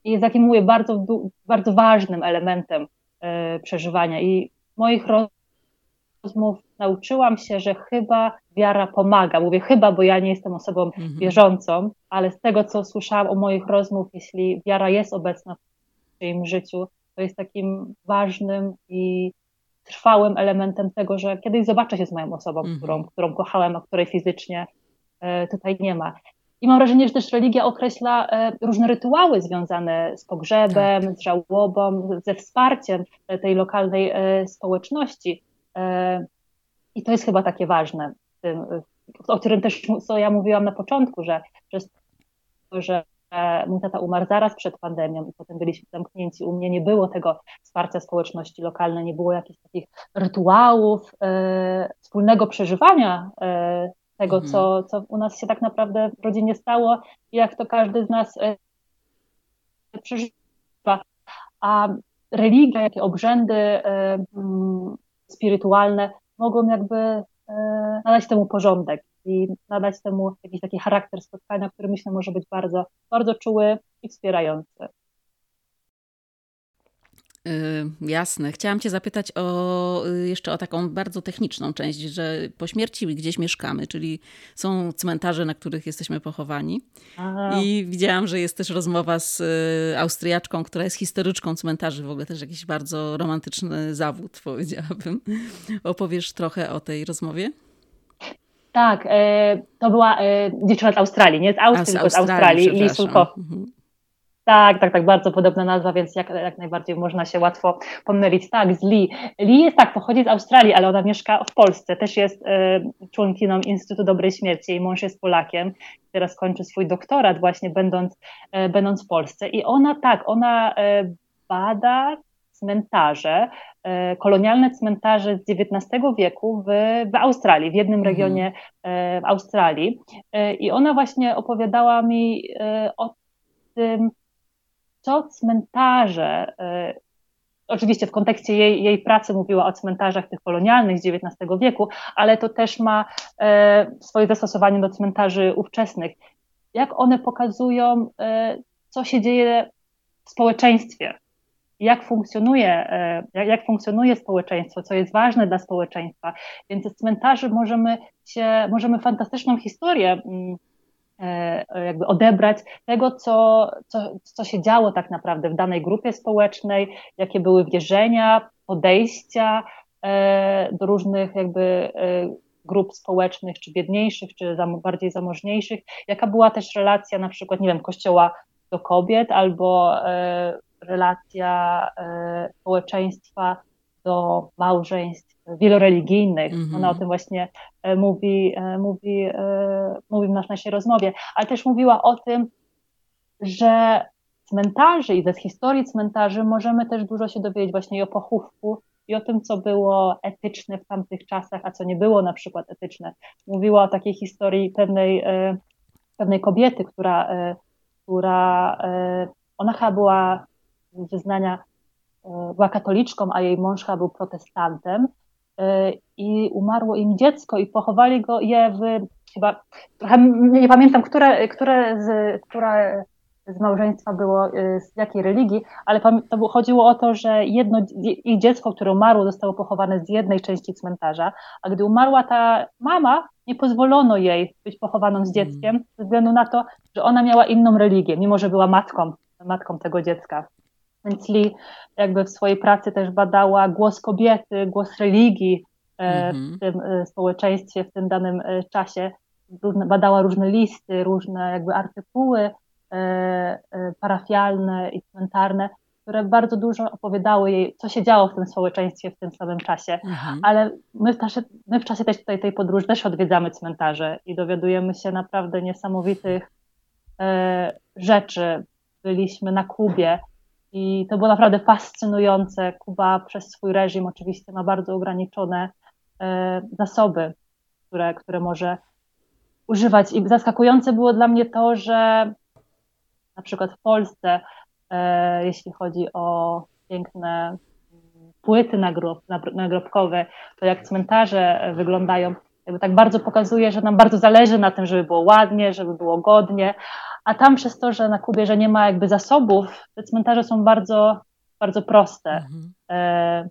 I jest takim, mówię, bardzo, bardzo ważnym elementem przeżywania. I moich rozmów nauczyłam się, że chyba wiara pomaga. Mówię chyba, bo ja nie jestem osobą mhm. wierzącą, ale z tego, co słyszałam o moich rozmów, jeśli wiara jest obecna w swoim życiu, to jest takim ważnym i trwałym elementem tego, że kiedyś zobaczę się z moją osobą, mhm. którą, którą kochałem, a której fizycznie e, tutaj nie ma. I mam wrażenie, że też religia określa e, różne rytuały związane z pogrzebem, tak. z żałobą, ze wsparciem tej lokalnej e, społeczności. I to jest chyba takie ważne, o którym też co ja mówiłam na początku, że przez to, że mój tata umarł zaraz przed pandemią i potem byliśmy zamknięci. U mnie nie było tego wsparcia społeczności lokalnej, nie było jakichś takich rytuałów, e, wspólnego przeżywania e, tego, mhm. co, co u nas się tak naprawdę w rodzinie stało i jak to każdy z nas e, przeżywa. A religia, jakie obrzędy e, mm, spirytualne mogą jakby e, nadać temu porządek i nadać temu jakiś taki charakter spotkania, który myślę może być bardzo, bardzo czuły i wspierający. Yy, jasne. Chciałam Cię zapytać o, y, jeszcze o taką bardzo techniczną część, że po śmierci gdzieś mieszkamy, czyli są cmentarze, na których jesteśmy pochowani. Aha. I widziałam, że jest też rozmowa z y, Austriaczką, która jest historyczką cmentarzy, w ogóle też jakiś bardzo romantyczny zawód, powiedziałabym. Opowiesz trochę o tej rozmowie? Tak, e, to była e, dziewczyna z Australii, nie z Austrii, tylko z Australii, Lee Sulkow. Mhm. Tak, tak, tak, bardzo podobna nazwa, więc jak, jak najbardziej można się łatwo pomylić. Tak, z Lee. Lee jest tak, pochodzi z Australii, ale ona mieszka w Polsce. Też jest e, członkiną Instytutu Dobrej Śmierci. Jej mąż jest Polakiem. Teraz kończy swój doktorat właśnie będąc, e, będąc w Polsce. I ona tak, ona e, bada cmentarze, kolonialne cmentarze z XIX wieku w, w Australii, w jednym mhm. regionie w Australii. I ona właśnie opowiadała mi o tym, co cmentarze, oczywiście w kontekście jej, jej pracy mówiła o cmentarzach tych kolonialnych z XIX wieku, ale to też ma swoje zastosowanie do cmentarzy ówczesnych. Jak one pokazują, co się dzieje w społeczeństwie, jak funkcjonuje, e, jak, funkcjonuje społeczeństwo, co jest ważne dla społeczeństwa. Więc z cmentarzy możemy się, możemy fantastyczną historię mm, e, jakby odebrać tego, co, co, co się działo tak naprawdę w danej grupie społecznej, jakie były wierzenia, podejścia e, do różnych jakby grup społecznych, czy biedniejszych, czy bardziej zamożniejszych, jaka była też relacja na przykład, nie wiem, kościoła do kobiet albo relacja e, społeczeństwa do małżeństw wieloreligijnych. Mm -hmm. Ona o tym właśnie e, mówi, e, mówi, mówi w naszej rozmowie, ale też mówiła o tym, że cmentarzy i ze historii cmentarzy możemy też dużo się dowiedzieć właśnie i o pochówku, i o tym, co było etyczne w tamtych czasach, a co nie było na przykład etyczne. Mówiła o takiej historii pewnej, pewnej kobiety, która, która ona chyba była wyznania e, była katoliczką, a jej mąż był protestantem e, i umarło im dziecko i pochowali go je w chyba, trochę nie pamiętam, które, które, z, z małżeństwa było, e, z jakiej religii, ale to chodziło o to, że jedno ich dziecko, które umarło, zostało pochowane z jednej części cmentarza, a gdy umarła ta mama, nie pozwolono jej być pochowaną z dzieckiem, ze względu na to, że ona miała inną religię, mimo że była matką, matką tego dziecka. Więc Lee jakby w swojej pracy też badała głos kobiety, głos religii e, w mhm. tym e, społeczeństwie, w tym danym e, czasie. Badała różne listy, różne jakby artykuły parafialne i cmentarne, które bardzo dużo opowiadały jej, co się działo w tym społeczeństwie w tym samym czasie. Ale my w, czasie, my w czasie tej, tej, tej podróży też odwiedzamy cmentarze i dowiadujemy się naprawdę niesamowitych rzeczy. Byliśmy na Kubie, i to było naprawdę fascynujące. Kuba przez swój reżim oczywiście ma bardzo ograniczone e, zasoby, które, które może używać. I zaskakujące było dla mnie to, że na przykład w Polsce, e, jeśli chodzi o piękne mm, płyty nagrob, nagrobkowe, to jak cmentarze wyglądają, jakby tak bardzo pokazuje, że nam bardzo zależy na tym, żeby było ładnie, żeby było godnie, a tam przez to, że na Kubie, że nie ma jakby zasobów, te cmentarze są bardzo, bardzo proste. Mhm. E,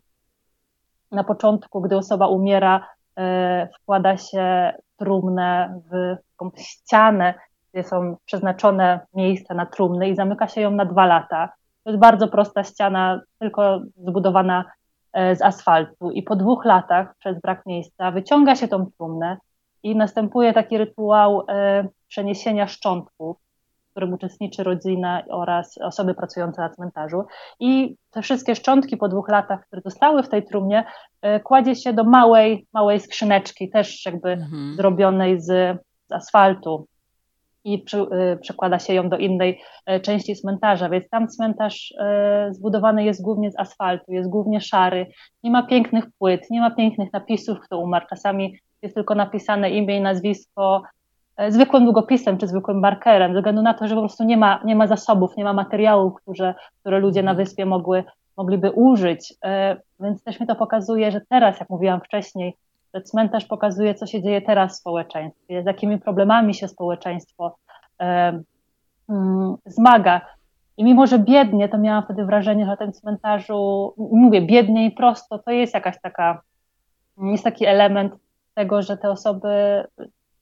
na początku, gdy osoba umiera, e, wkłada się trumnę w taką ścianę, gdzie są przeznaczone miejsca na trumny i zamyka się ją na dwa lata. To jest bardzo prosta ściana, tylko zbudowana e, z asfaltu. I po dwóch latach, przez brak miejsca, wyciąga się tą trumnę i następuje taki rytuał przeniesienia szczątków, którym uczestniczy rodzina oraz osoby pracujące na cmentarzu. I te wszystkie szczątki po dwóch latach, które zostały w tej trumnie, e, kładzie się do małej, małej skrzyneczki, też jakby mhm. zrobionej z, z asfaltu i przy, y, przekłada się ją do innej e, części cmentarza, więc tam cmentarz e, zbudowany jest głównie z asfaltu, jest głównie szary, nie ma pięknych płyt, nie ma pięknych napisów, kto umarł, czasami jest tylko napisane imię i nazwisko e, zwykłym długopisem czy zwykłym markerem, ze względu na to, że po prostu nie ma, nie ma zasobów, nie ma materiałów, które, które ludzie na wyspie mogły, mogliby użyć, więc też mi to pokazuje, że teraz, jak mówiłam wcześniej, cmentarz pokazuje, co się dzieje teraz w społeczeństwie, z jakimi problemami się społeczeństwo e, mm, zmaga. I mimo, że biednie, to miałam wtedy wrażenie, że na tym cmentarzu, mówię biednie i prosto, to jest jakaś taka, jest taki element tego, że te osoby,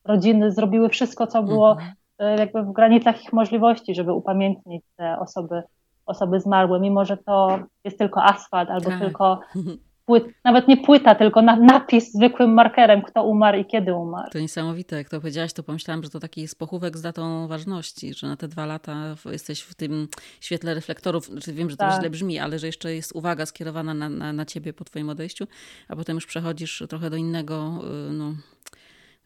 rodziny zrobiły wszystko, co było mhm. e, jakby w granicach ich możliwości, żeby upamiętnić te osoby, osoby zmarłe, mimo że to jest tylko asfalt albo tak. tylko płyt, nawet nie płyta, tylko na, napis zwykłym markerem, kto umarł i kiedy umarł. To niesamowite, jak to powiedziałaś, to pomyślałam, że to taki jest pochówek z datą ważności, że na te dwa lata jesteś w tym świetle reflektorów, znaczy wiem, że to tak. źle brzmi, ale że jeszcze jest uwaga skierowana na, na, na ciebie po twoim odejściu, a potem już przechodzisz trochę do innego, y, no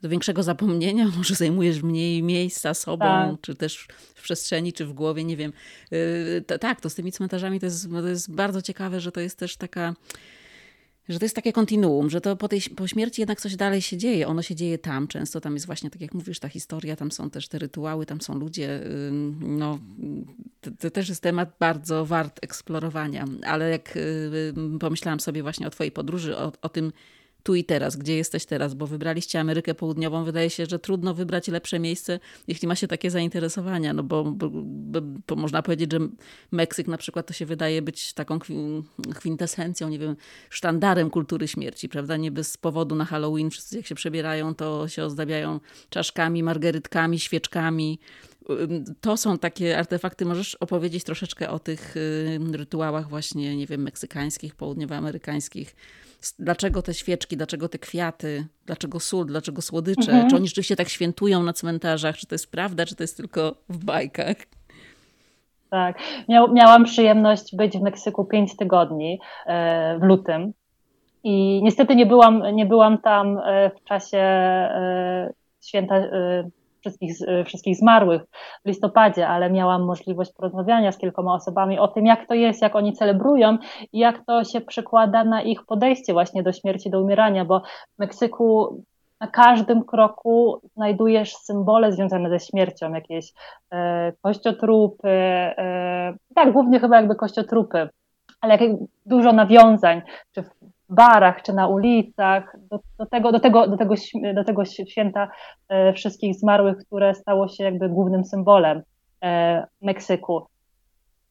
do większego zapomnienia, może zajmujesz mniej miejsca sobą, tak. czy też w przestrzeni, czy w głowie, nie wiem. Y, tak, to z tymi cmentarzami to jest, to jest bardzo ciekawe, że to jest też taka że to jest takie kontinuum, że to po, tej, po śmierci jednak coś dalej się dzieje. Ono się dzieje tam, często tam jest właśnie, tak jak mówisz, ta historia, tam są też te rytuały, tam są ludzie. No, to, to też jest temat bardzo wart eksplorowania. Ale jak pomyślałam sobie właśnie o Twojej podróży, o, o tym, tu i teraz, gdzie jesteś teraz, bo wybraliście Amerykę Południową. Wydaje się, że trudno wybrać lepsze miejsce, jeśli ma się takie zainteresowania, no bo, bo, bo, można powiedzieć, że Meksyk na przykład to się wydaje być taką kwintesencją, nie wiem, sztandarem kultury śmierci, prawda? Nie bez powodu na Halloween wszyscy jak się przebierają, to się ozdabiają czaszkami, margerytkami, świeczkami. To są takie artefakty. Możesz opowiedzieć troszeczkę o tych rytuałach właśnie, nie wiem, meksykańskich, południowoamerykańskich, dlaczego te świeczki, dlaczego te kwiaty, dlaczego sól, dlaczego słodycze, mhm. czy oni rzeczywiście tak świętują na cmentarzach, czy to jest prawda, czy to jest tylko w bajkach. Tak, Miał, miałam przyjemność być w Meksyku pięć tygodni e, w lutym i niestety nie byłam, nie byłam tam e, w czasie e, święta wszystkich, wszystkich zmarłych w listopadzie, ale miałam możliwość porozmawiania z kilkoma osobami o tym, jak to jest, jak oni celebrują i jak to się przekłada na ich podejście właśnie do śmierci, do umierania, bo w Meksyku na każdym kroku znajdujesz symbole związane ze śmiercią, jakieś e, kościotrupy, e, tak, głównie chyba jakby kościotrupy, ale jak, dużo nawiązań, czy w barach czy na ulicach, do, do, tego, do, tego, do, tego, do tego święta e, wszystkich zmarłych, które stało się jakby głównym symbolem e, Meksyku.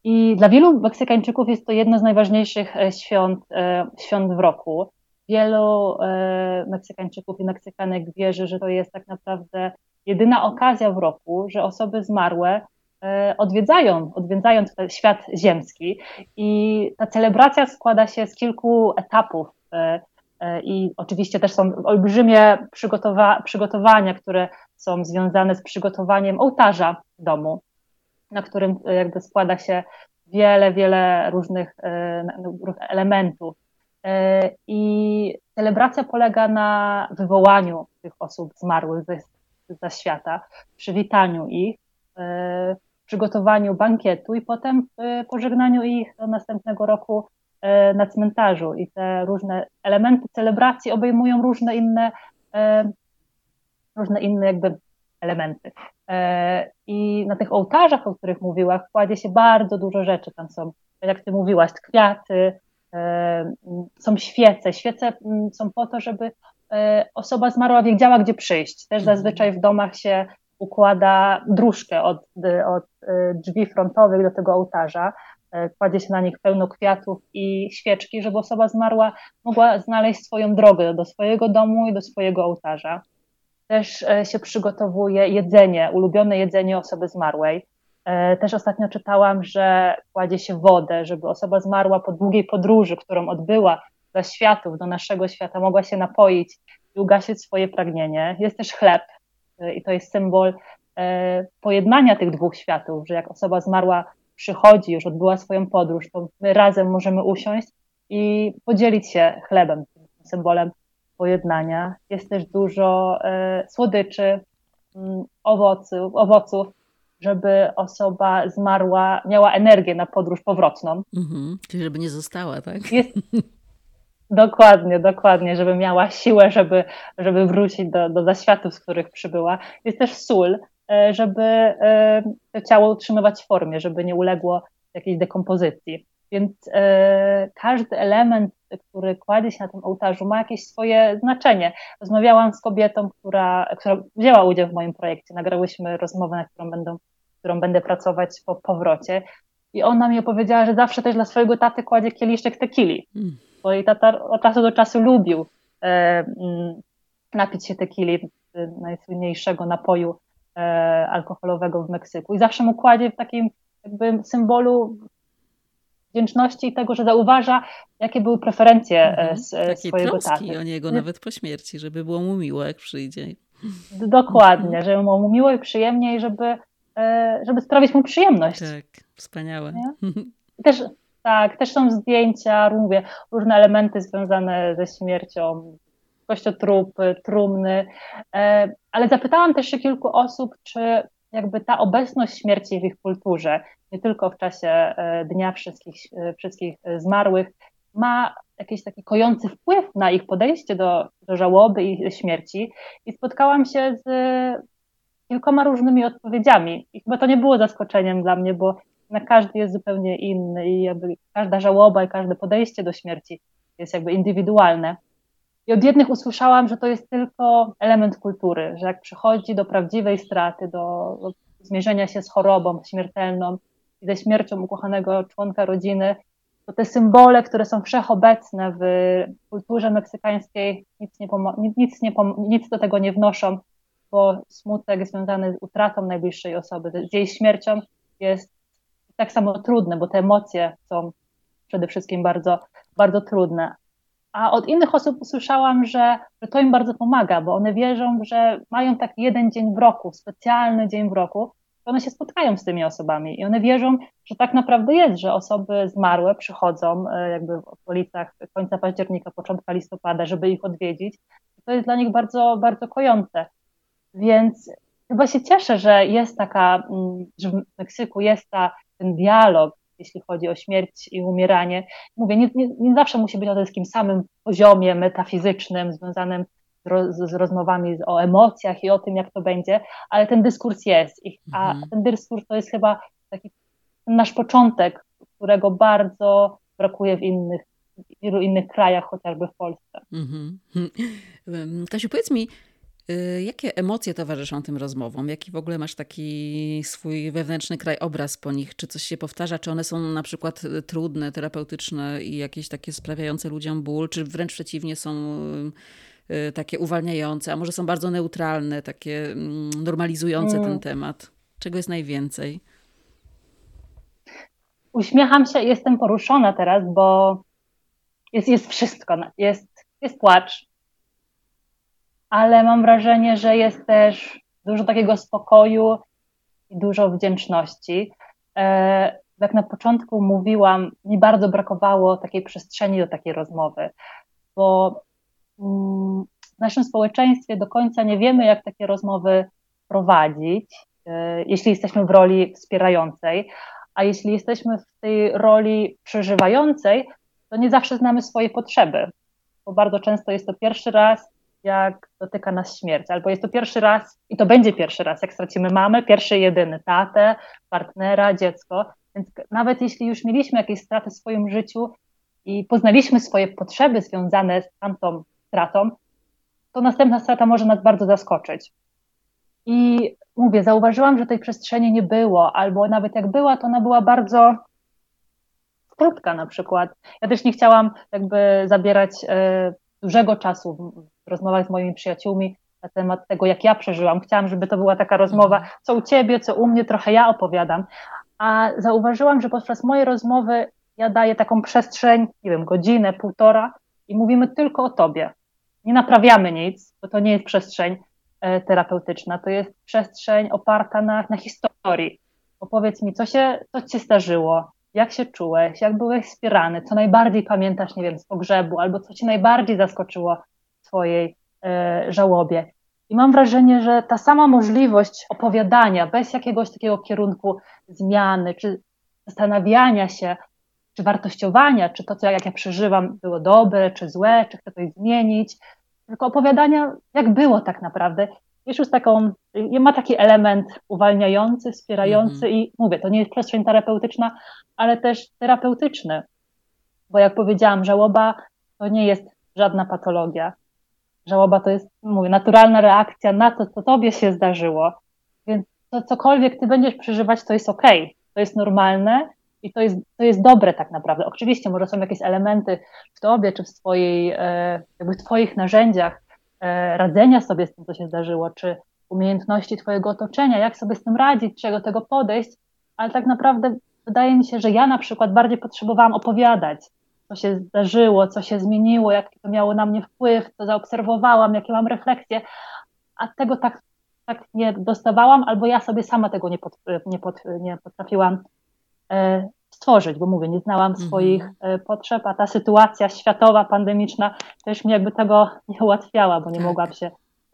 I dla wielu Meksykańczyków jest to jedno z najważniejszych e, świąt, świąt w roku. Wielu Meksykańczyków i Meksykanek wierzy, że to jest tak naprawdę jedyna okazja w roku, że osoby zmarłe odwiedzają, odwiedzają świat ziemski i ta celebracja składa się z kilku etapów e, e, i oczywiście też są olbrzymie przygotowa przygotowania, które są związane z przygotowaniem ołtarza domu, na którym jakby składa się wiele, wiele różnych e, elementów. I celebracja polega na wywołaniu tych osób zmarłych ze, ze świata, przywitaniu ich, przygotowaniu bankietu i potem w pożegnaniu ich do następnego roku e, na cmentarzu. I te różne elementy celebracji obejmują różne inne, e, różne inne jakby elementy. I na tych ołtarzach, o których mówiłaś, kładzie się bardzo dużo rzeczy. Tam są, jak ty mówiłaś, kwiaty, są świece. Świece mm, są po to, żeby osoba zmarła wiedziała, gdzie przyjść. Też mhm. zazwyczaj w domach się układa dróżkę od, od drzwi frontowych do tego ołtarza E, kładzie się na nich pełno kwiatów i świeczki, żeby osoba zmarła mogła znaleźć swoją drogę do swojego domu i do swojego ołtarza. Też e, się przygotowuje jedzenie, ulubione jedzenie osoby zmarłej. E, też ostatnio czytałam, że kładzie się wodę, żeby osoba zmarła po długiej podróży, którą odbyła do światów, do naszego świata, mogła się napoić i ugasić swoje pragnienie. Jest też chleb i to jest symbol pojednania tych dwóch światów, że jak osoba zmarła przychodzi, już odbyła swoją podróż, to my razem możemy usiąść i podzielić się chlebem, symbolem pojednania. Jest też dużo e, słodyczy, mm, owoców, owoców, żeby osoba zmarła miała energię na podróż powrotną. Mhm, czyli żeby nie została, tak? Jest, dokładnie, dokładnie, żeby miała siłę, żeby, żeby wrócić do, do zaświatów, z których przybyła. Jest też sól, E, żeby e, to ciało utrzymywać w formie, żeby nie uległo jakiejś dekompozycji. Więc e, każdy element, który kładzie się na tym ołtarzu, ma jakieś swoje znaczenie. Rozmawiałam z kobietą, która, która wzięła udział w moim projekcie. Nagrałyśmy rozmowę, na którą, będą, którą będę pracować po powrocie. I ona mi opowiedziała, że zawsze też dla swojego taty kładzie kieliszek tequili, mm. bo jej tata od czasu do czasu lubił e, mm, napić się tequili, najsłynniejszego napoju E, alkoholowego w Meksyku. I zawsze mu kładzie w takim jakby symbolu wdzięczności i tego, że zauważa, jakie były preferencje e, mhm. Takiej swojego taty. o niego nawet po śmierci, żeby było mu miło, jak przyjdzie. Dokładnie, żeby było mu miło i przyjemnie i żeby, e, żeby sprawić mu przyjemność. Tak, wspaniałe. Też, tak, też są zdjęcia, mówię, różne elementy związane ze śmiercią, kościotrupy, trumny, e, ale zapytałam też się kilku osób, czy jakby ta obecność śmierci w ich kulturze, nie tylko w czasie e, Dnia Wszystkich, e, wszystkich Zmarłych, ma jakiś taki kojący wpływ na ich podejście do, do żałoby i śmierci. I spotkałam się z kilkoma różnymi odpowiedziami. I chyba to nie było zaskoczeniem dla mnie, bo na każdy jest zupełnie inny i jakby każda żałoba i każde podejście do śmierci jest jakby indywidualne. I od jednych usłyszałam, że to jest tylko element kultury, że jak przychodzi do prawdziwej straty, do, zmierzenia się z chorobą śmiertelną i ze śmiercią ukochanego członka rodziny, to te symbole, które są wszechobecne w kulturze meksykańskiej, nic, nie nic, nie nic do tego nie wnoszą, bo smutek związany z utratą najbliższej osoby, z jej śmiercią jest tak samo trudny, bo te emocje są przede wszystkim bardzo, bardzo trudne. A od innych osób usłyszałam, że, że to im bardzo pomaga, bo one wierzą, że mają taki jeden dzień w roku, specjalny dzień w roku, to one się spotkają z tymi osobami i one wierzą, że tak naprawdę jest, że osoby zmarłe przychodzą e, jakby w okolicach końca października, początka listopada, żeby ich odwiedzić. To jest dla nich bardzo, bardzo kojące. Więc chyba się cieszę, że jest taka, mm, że w Meksyku jest ta, ten dialog jeśli chodzi o śmierć i umieranie. Mówię, nie, nie, nie zawsze musi być na takim samym poziomie metafizycznym, związanym z, roz, z, rozmowami o emocjach i o tym, jak to będzie, ale ten dyskurs jest. A mhm. ten dyskurs to jest chyba taki nasz początek, którego bardzo brakuje w innych, w wielu innych krajach, chociażby w Polsce. Mhm. Kasiu, powiedz mi, jakie emocje towarzyszą tym rozmowom? Jaki w ogóle masz taki swój wewnętrzny krajobraz po nich? Czy coś się powtarza? Czy one są na przykład y, trudne, terapeutyczne i jakieś takie sprawiające ludziom ból? Czy wręcz przeciwnie są y, takie uwalniające? A może są bardzo neutralne, takie mm, normalizujące ten mm. temat? Czego jest najwięcej? Uśmiecham się, jestem poruszona teraz, bo jest, jest wszystko. Jest, jest płacz, ale mam wrażenie, że jest też dużo takiego spokoju i dużo wdzięczności. E, jak na początku mówiłam, mi bardzo brakowało takiej przestrzeni do takiej rozmowy, bo mm, w naszym społeczeństwie do końca nie wiemy, jak takie rozmowy prowadzić, e, jeśli jesteśmy w roli wspierającej, a jeśli jesteśmy w tej roli przeżywającej, to nie zawsze znamy swoje potrzeby, bo bardzo często jest to pierwszy raz, jak dotyka nas śmierć, albo jest to pierwszy raz i to będzie pierwszy raz, jak stracimy mamę, pierwszy jedyny tatę, partnera, dziecko. Więc nawet jeśli już mieliśmy jakieś straty w swoim życiu, i poznaliśmy swoje potrzeby związane z tamtą stratą, to następna strata może nas bardzo zaskoczyć. I mówię, zauważyłam, że tej przestrzeni nie było, albo nawet jak była, to ona była bardzo krótka na przykład. Ja też nie chciałam jakby zabierać e, dużego czasu, rozmawiać z moimi przyjaciółmi na temat tego, jak ja przeżyłam. Chciałam, żeby to była taka rozmowa, co u ciebie, co u mnie, trochę ja opowiadam. A zauważyłam, że podczas mojej rozmowy ja daję taką przestrzeń, nie wiem, godzinę, półtora i mówimy tylko o tobie. Nie naprawiamy nic, bo to nie jest przestrzeń e, terapeutyczna, to jest przestrzeń oparta na, na historii. Opowiedz mi, co się, co ci się zdarzyło, jak się czułeś, jak byłeś wspierany, co najbardziej pamiętasz, nie wiem, z pogrzebu, albo co cię najbardziej zaskoczyło w twojej e, żałobie. I mam wrażenie, że ta sama możliwość opowiadania bez jakiegoś takiego kierunku zmiany, czy zastanawiania się, czy wartościowania, czy to, co jak ja przeżywam, było dobre, czy złe, czy chcę coś zmienić, tylko opowiadania, jak było tak naprawdę. Jest już taką, ma taki element uwalniający, wspierający mm-hmm. i mówię, to nie jest przestrzeń terapeutyczna, ale też terapeutyczny. Bo jak powiedziałam, żałoba to nie jest żadna patologia. Żałoba to jest, mówię, naturalna reakcja na to, co tobie się zdarzyło. Więc to cokolwiek ty będziesz przeżywać, to jest okej, okay, to jest normalne i to jest, to jest dobre tak naprawdę. Oczywiście może są jakieś elementy w tobie, czy w swojej, e, jakby w twoich narzędziach e, radzenia sobie z tym, co się zdarzyło, czy umiejętności twojego otoczenia, jak sobie z tym radzić, czego tego podejść, ale tak naprawdę wydaje mi się, że ja na przykład bardziej potrzebowałam opowiadać, co się zdarzyło, co się zmieniło, jaki to miało na mnie wpływ, co zaobserwowałam, jakie mam refleksje, a tego tak, tak nie dostawałam, albo ja sobie sama tego nie, pod, nie, pod, nie potrafiłam e, stworzyć, bo mówię, nie znałam mhm. swoich e, potrzeb, a ta sytuacja światowa, pandemiczna też mi jakby tego nie ułatwiała, bo nie tak. mogłam się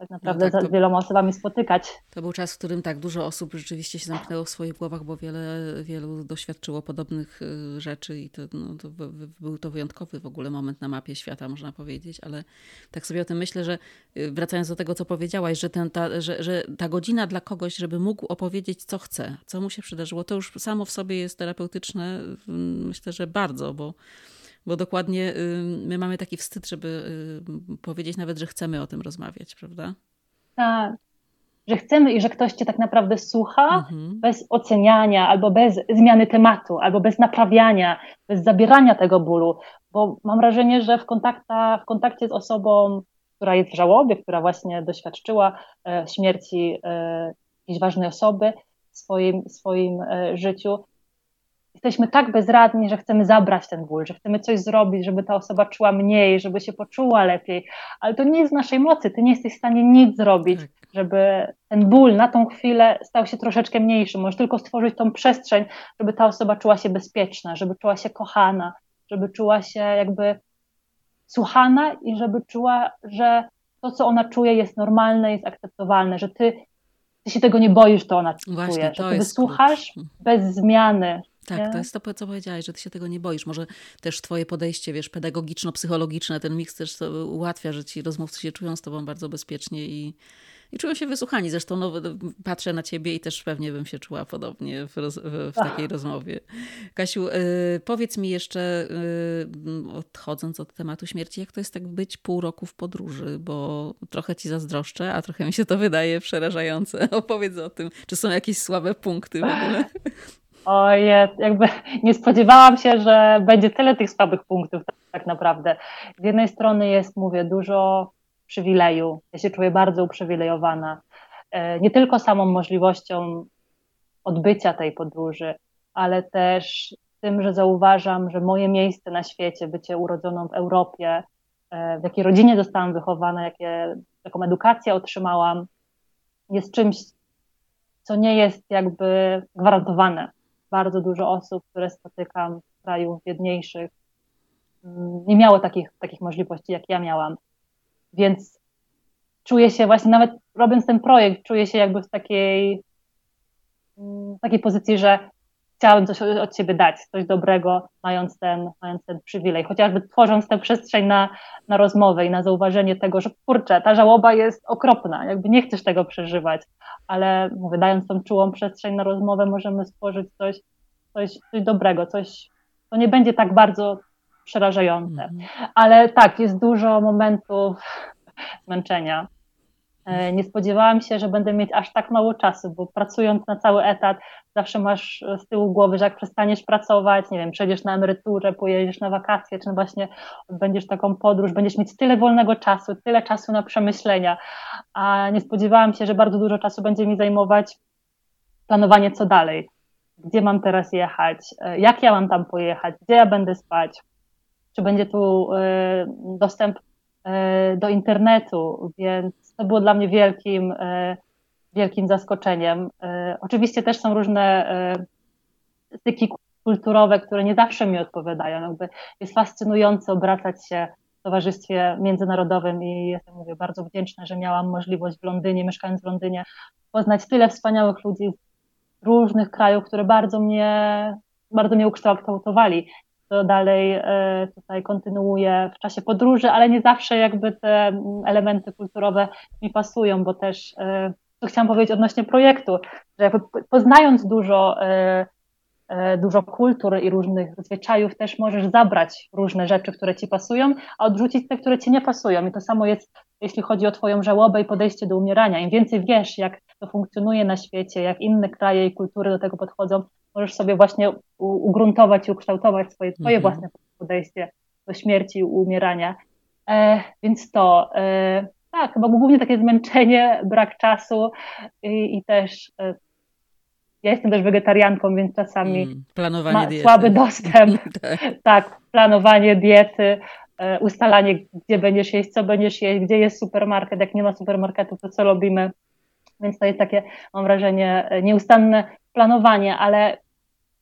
tak no naprawdę no tak, z wieloma osobami spotykać. To był czas, w którym tak dużo osób rzeczywiście się zamknęło w swoich głowach, bo wiele, wielu doświadczyło podobnych y, rzeczy i to, no, to był to wyjątkowy w ogóle moment na mapie świata, można powiedzieć, ale tak sobie o tym myślę, że y, wracając do tego, co powiedziałaś, że, ten, ta, że, że ta godzina dla kogoś, żeby mógł opowiedzieć, co chce, co mu się przydarzyło, to już samo w sobie jest terapeutyczne, myślę, że bardzo, bo bo dokładnie my mamy taki wstyd, żeby powiedzieć nawet, że chcemy o tym rozmawiać, prawda? Tak. Że chcemy i że ktoś cię tak naprawdę słucha mhm. bez oceniania, albo bez zmiany tematu, albo bez naprawiania, bez zabierania tego bólu. Bo mam wrażenie, że w, kontakta, w kontakcie z osobą, która jest w żałobie, która właśnie doświadczyła e, śmierci e, jakiejś ważnej osoby w swoim, swoim e, życiu, jesteśmy tak bezradni, że chcemy zabrać ten ból, że chcemy coś zrobić, żeby ta osoba czuła mniej, żeby się poczuła lepiej, ale to nie jest w naszej mocy, ty nie jesteś w stanie nic zrobić, tak. żeby ten ból na tą chwilę stał się troszeczkę mniejszy. Możesz tylko stworzyć tą przestrzeń, żeby ta osoba czuła się bezpieczna, żeby czuła się kochana, żeby czuła się jakby słuchana i żeby czuła, że to, co ona czuje, jest normalne, jest akceptowalne, że ty, ty się tego nie boisz, to ona Właśnie, czuje, to że ty wysłuchasz bez zmiany, tak, nie? to jest to, co powiedziałaś, że ty się tego nie boisz. Może też twoje podejście, wiesz, pedagogiczno-psychologiczne, ten miks też to ułatwia, że ci rozmówcy się czują z tobą bardzo bezpiecznie i, i czują się wysłuchani. Zresztą no, patrzę na ciebie i też pewnie bym się czuła podobnie w, roz, w, w takiej rozmowie. Kasiu, y, powiedz mi jeszcze, y, odchodząc od tematu śmierci, jak to jest tak być pół roku w podróży, bo trochę ci zazdroszczę, a trochę mi się to wydaje przerażające. Opowiedz o tym. Czy są jakieś słabe punkty w ogóle? Oje, jakby nie spodziewałam się, że będzie tyle tych słabych punktów tak naprawdę. Z jednej strony jest, mówię, dużo przywileju. Ja się czuję bardzo uprzywilejowana. E, nie tylko samą możliwością odbycia tej podróży, ale też tym, że zauważam, że moje miejsce na świecie, bycie urodzoną w Europie, e, w jakiej rodzinie zostałam wychowana, jakie, jaką edukację otrzymałam, jest czymś, co nie jest jakby gwarantowane bardzo dużo osób, które spotykam w krajów biedniejszych, mm, nie miało takich, takich możliwości, jak ja miałam. Więc czuję się właśnie, nawet robiąc ten projekt, czuję się jakby w takiej, mm, w takiej pozycji, że chciałabym coś od siebie dać, coś dobrego, mając ten, mając ten przywilej, chociażby tworząc tę przestrzeń na, na rozmowę i na zauważenie tego, że kurczę, ta żałoba jest okropna, jakby nie chcesz tego przeżywać, ale mówię, dając tą czułą przestrzeń na rozmowę, możemy stworzyć coś, coś, coś dobrego, coś, to nie będzie tak bardzo przerażające. Mhm. Ale tak, jest dużo momentów zmęczenia. E, nie spodziewałam się, że będę mieć aż tak mało czasu, bo pracując na cały etat, zawsze masz z tyłu głowy, że jak przestaniesz pracować, nie wiem, przejdziesz na emeryturę, pojedziesz na wakacje, czy właśnie będziesz taką podróż, będziesz mieć tyle wolnego czasu, tyle czasu na przemyślenia, a nie spodziewałam się, że bardzo dużo czasu będzie mi zajmować planowanie co dalej. Gdzie mam teraz jechać? E, jak ja mam tam pojechać? Gdzie ja będę spać? Czy będzie tu e, dostęp do internetu? Więc to było dla mnie wielkim wielkim zaskoczeniem. E, oczywiście też są różne e, styki kulturowe, które nie zawsze mi odpowiadają. Jakby jest fascynujące obracać się w towarzystwie międzynarodowym i jestem mówię, bardzo wdzięczna, że miałam możliwość w Londynie, mieszkając w Londynie, poznać tyle wspaniałych ludzi z różnych krajów, które bardzo mnie, bardzo mnie ukształtowali. To dalej e, tutaj kontynuuję w czasie podróży, ale nie zawsze jakby te elementy kulturowe mi pasują, bo też co chciałam powiedzieć odnośnie projektu, że poznając dużo, e, e, dużo kultur i różnych zwyczajów, też możesz zabrać różne rzeczy, które ci pasują, a odrzucić te, które ci nie pasują. I to samo jest, jeśli chodzi o Twoją żałobę i podejście do umierania. Im więcej wiesz, jak to funkcjonuje na świecie, jak inne kraje i kultury do tego podchodzą, możesz sobie właśnie ugruntować i ukształtować swoje, Twoje mhm. własne podejście do śmierci i umierania. E, więc to. E, tak, chyba głównie takie zmęczenie, brak czasu i, i też e, ja jestem też wegetarianką, więc czasami mm, planowanie diety. słaby dostęp. tak. tak, planowanie diety, e, ustalanie, gdzie będziesz jeść, co będziesz jeść, gdzie jest supermarket, jak nie ma supermarketu, to co robimy. Więc to jest takie, mam wrażenie, e, nieustanne planowanie, ale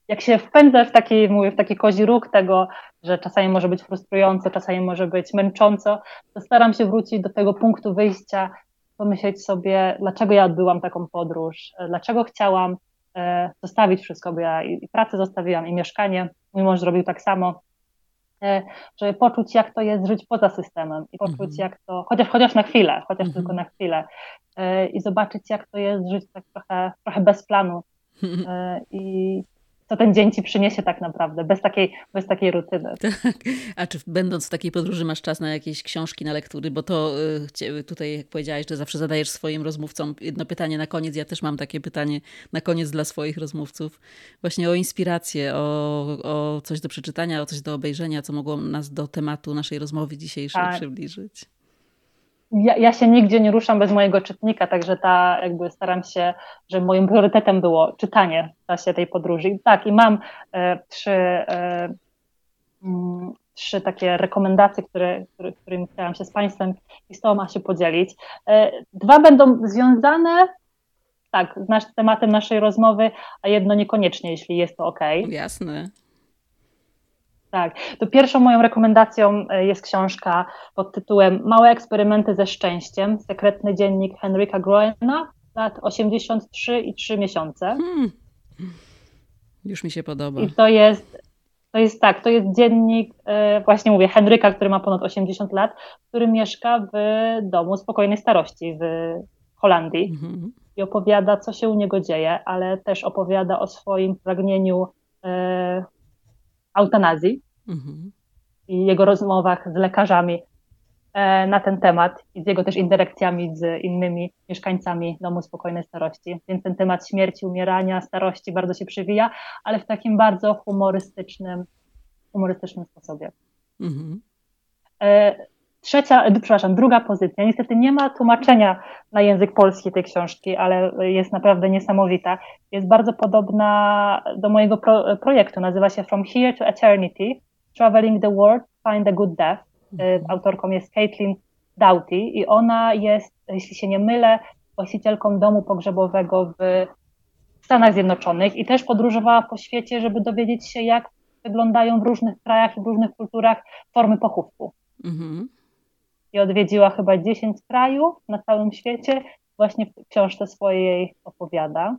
jak się wpędzasz w taki, mówię, w taki kozi róg tego, że czasami może być frustrująco, czasami może być męcząco, to staram się wrócić do tego punktu wyjścia, pomyśleć sobie, dlaczego ja odbyłam taką podróż, dlaczego chciałam e, zostawić wszystko, bo ja i, pracę zostawiłam, i mieszkanie, mój mąż zrobił tak samo, e, żeby poczuć, jak to jest żyć poza systemem i poczuć, mhm. jak to, chociaż, chociaż na chwilę, chociaż mhm. tylko na chwilę, e, i zobaczyć, jak to jest żyć tak trochę, trochę bez planu. I, co ten dzień ci przyniesie tak naprawdę, bez takiej, bez takiej rutyny. Tak. A czy będąc w takiej podróży masz czas na jakieś książki, na lektury? Bo to y, tutaj, jak powiedziałeś, że zawsze zadajesz swoim rozmówcom jedno pytanie na koniec. Ja też mam takie pytanie na koniec dla swoich rozmówców. Właśnie o inspirację, o, o coś do przeczytania, o coś do obejrzenia, co mogło nas do tematu naszej rozmowy dzisiejszej tak. przybliżyć ja, ja, się nigdzie nie ruszam bez mojego czytnika, także ta jakby staram się, że moim priorytetem było czytanie w czasie tej podróży. I tak, i mam e, trzy, e, mm, trzy takie rekomendacje, które, które, którymi chciałam się z Państwem i z Tobą się podzielić. E, dwa będą związane tak, z nasz, tematem naszej rozmowy, a jedno niekoniecznie, jeśli jest to ok. Jasne. Tak, to pierwszą moją rekomendacją e, jest książka pod tytułem Małe eksperymenty ze szczęściem, sekretny dziennik Henryka Groena, lat 83 i 3 miesiące. Hmm. Już mi się podoba. I to jest, to jest tak, to jest dziennik, e, właśnie mówię, Henryka, który ma ponad 80 lat, który mieszka w domu spokojnej starości w Holandii mhm. i opowiada, co się u niego dzieje, ale też opowiada o swoim pragnieniu e, eutanazji mhm. i jego rozmowach z lekarzami e, na ten temat i z jego też interakcjami z innymi mieszkańcami Domu Spokojnej Starości. Więc ten temat śmierci, umierania, starości bardzo się przywija, ale w takim bardzo humorystycznym, humorystycznym sposobie. Mhm. E, trzecia, e, przepraszam, druga pozycja. Niestety nie ma tłumaczenia na język polski tej książki, ale jest naprawdę niesamowita. Jest bardzo podobna do mojego pro, projektu. Nazywa się From Here to Eternity Traveling the World, Find a Good Death. Mhm. Autorką jest Caitlin Doughty i ona jest, jeśli się nie mylę, właścicielką domu pogrzebowego w Stanach Zjednoczonych i też podróżowała po świecie, żeby dowiedzieć się, jak wyglądają w różnych krajach i w różnych kulturach formy pochówku. Mhm i odwiedziła chyba 10 krajów na całym świecie. Właśnie w książce swojej opowiada.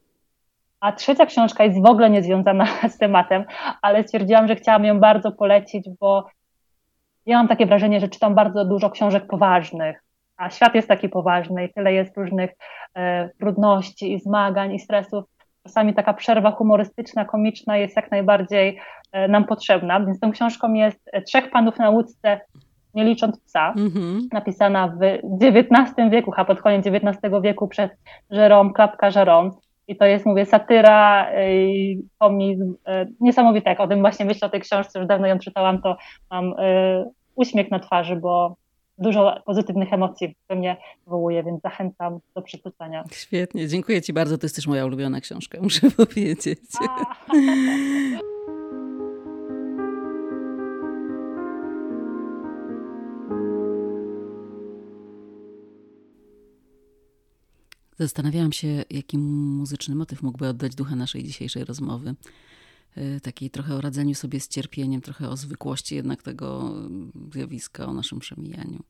A trzecia książka jest w ogóle niezwiązana z tematem, ale stwierdziłam, że chciałam ją bardzo polecić, bo ja mam takie wrażenie, że czytam bardzo dużo książek poważnych, a świat jest taki poważny i tyle jest różnych e, trudności i zmagań i stresów, czasami taka przerwa humorystyczna, komiczna jest jak najbardziej nam potrzebna. Więc tą książką jest Trzech Panów na łódce, nie licząc psa, mm-hmm. napisana w XIX wieku, a pod koniec XIX wieku przez Jérôme, klapka Jérôme. I to jest, mówię, satyra, yy, komizm, yy, niesamowite. Jak o tym właśnie myślę, o tej książce, już dawno ją czytałam, to mam yy, uśmiech na twarzy, bo dużo pozytywnych emocji we mnie wywołuje, więc zachęcam do przeczytania. Świetnie, dziękuję Ci bardzo. To jest też moja ulubiona książka, muszę powiedzieć. Zastanawiałam się, jaki muzyczny motyw mógłby oddać ducha naszej dzisiejszej rozmowy. E, takiej trochę o radzeniu sobie z cierpieniem, trochę o zwykłości jednak tego zjawiska, o naszym przemijaniu.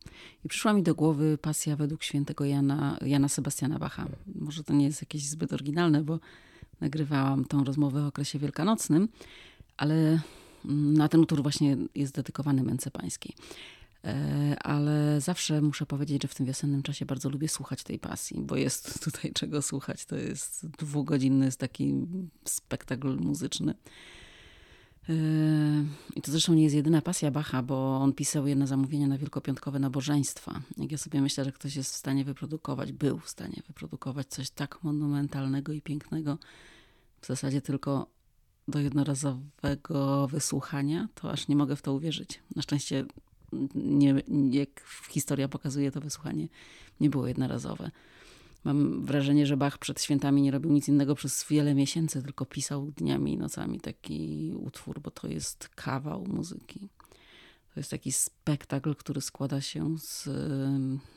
I przyszła mi do głowy pasja według świętego Jana, Jana Sebastiana Bacha. Może to nie jest jakieś zbyt oryginalne, bo nagrywałam tą rozmowę w okresie wielkanocnym, ale mm, na ten utwór właśnie jest dedykowany Męce Pańskiej. E, ale zawsze muszę powiedzieć, że w tym wiosennym czasie bardzo lubię słuchać tej pasji, bo jest tutaj czego słuchać. To jest dwugodzinny taki spektakl muzyczny. E, I to zresztą nie jest jedyna pasja Bacha, bo on pisał je na zamówienia na wielkopiątkowe nabożeństwa. Jak ja sobie myślę, że ktoś jest w stanie wyprodukować, był w stanie wyprodukować coś tak monumentalnego i pięknego, w zasadzie tylko do jednorazowego wysłuchania, to aż nie mogę w to uwierzyć. Na szczęście nie, jak historia pokazuje, to wysłuchanie nie było jednorazowe. Mam wrażenie, że Bach przed świętami nie robił nic innego przez wiele miesięcy, tylko pisał dniami i nocami taki utwór, bo to jest kawał muzyki. To jest taki spektakl, który składa się z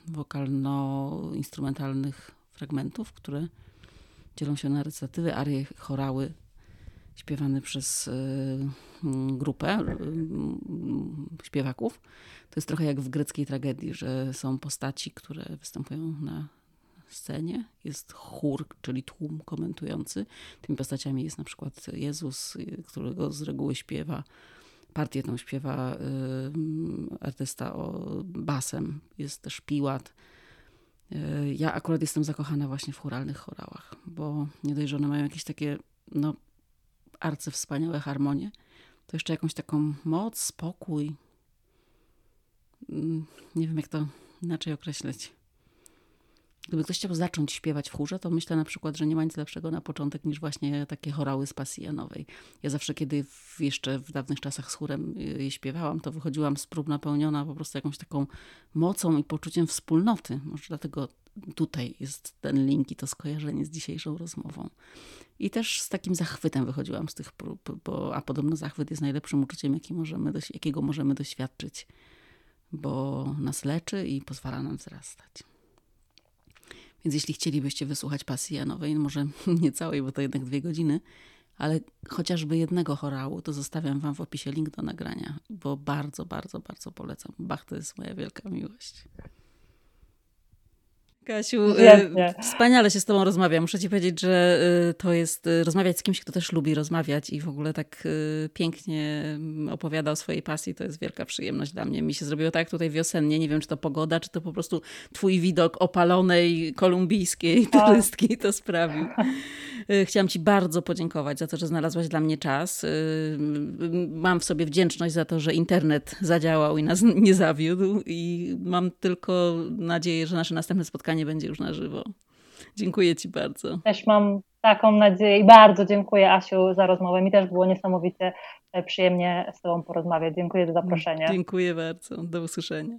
wokalno-instrumentalnych fragmentów, które dzielą się na recytatywy, arie, chorały, śpiewany przez y, mm, grupę y, śpiewaków. To jest trochę jak w greckiej tragedii, że są postaci, które występują na scenie. Jest chór, czyli tłum komentujący. Tymi postaciami jest na przykład Jezus, którego z reguły śpiewa. Partię tą śpiewa y, artysta o basem. Jest też Piłat. Ja akurat jestem zakochana właśnie w choralnych chorałach, bo nie dość, że one mają jakieś takie no, arcywspaniałe harmonie, to jeszcze jakąś taką moc, spokój. Mm, nie wiem, jak to inaczej określić. Gdyby ktoś chciał zacząć śpiewać w chórze, to myślę na przykład, że nie ma nic lepszego na początek niż właśnie takie chorały z pasji janowej. Ja zawsze, kiedy w, jeszcze w dawnych czasach z chórem y, je śpiewałam, to wychodziłam z prób napełniona po prostu jakąś taką mocą i poczuciem wspólnoty. Może dlatego tutaj jest ten link i to skojarzenie z dzisiejszą rozmową. I też z takim zachwytem wychodziłam z tych prób, bo, a podobno zachwyt jest najlepszym uczuciem, jaki możemy, jakiego możemy doświadczyć, bo nas leczy i pozwala nam wzrastać. Więc jeśli chcielibyście wysłuchać pasji Janowej, no może nie całej, bo to jednak dwie godziny, ale chociażby jednego chorału, to zostawiam wam w opisie link do nagrania, bo bardzo, bardzo, bardzo polecam. Bach to jest moja wielka miłość. Kasiu, y, wspaniale się z Tobą rozmawia. Muszę Ci powiedzieć, że y, to jest y, rozmawiać z kimś, kto też lubi rozmawiać i w ogóle tak pięknie mm, opowiada o swojej pasji. To jest wielka przyjemność dla mnie. Mi się zrobiło tak tutaj wiosennie. Nie wiem, czy to pogoda, czy to po prostu Twój widok opalonej kolumbijskiej tak. turystki to sprawił. Chciałam Ci bardzo podziękować za to, że znalazłaś dla mnie czas. Mam w sobie wdzięczność za to, że internet zadziałał i nas nie zawiódł i mam tylko nadzieję, że nasze następne spotkanie spotkanie będzie już na żywo. Dziękuję Ci bardzo. Też mam taką nadzieję i bardzo dziękuję Asiu za rozmowę. Mi też było niesamowicie e, przyjemnie z Tobą porozmawiać. Dziękuję za zaproszenie. Dziękuję bardzo. Do usłyszenia.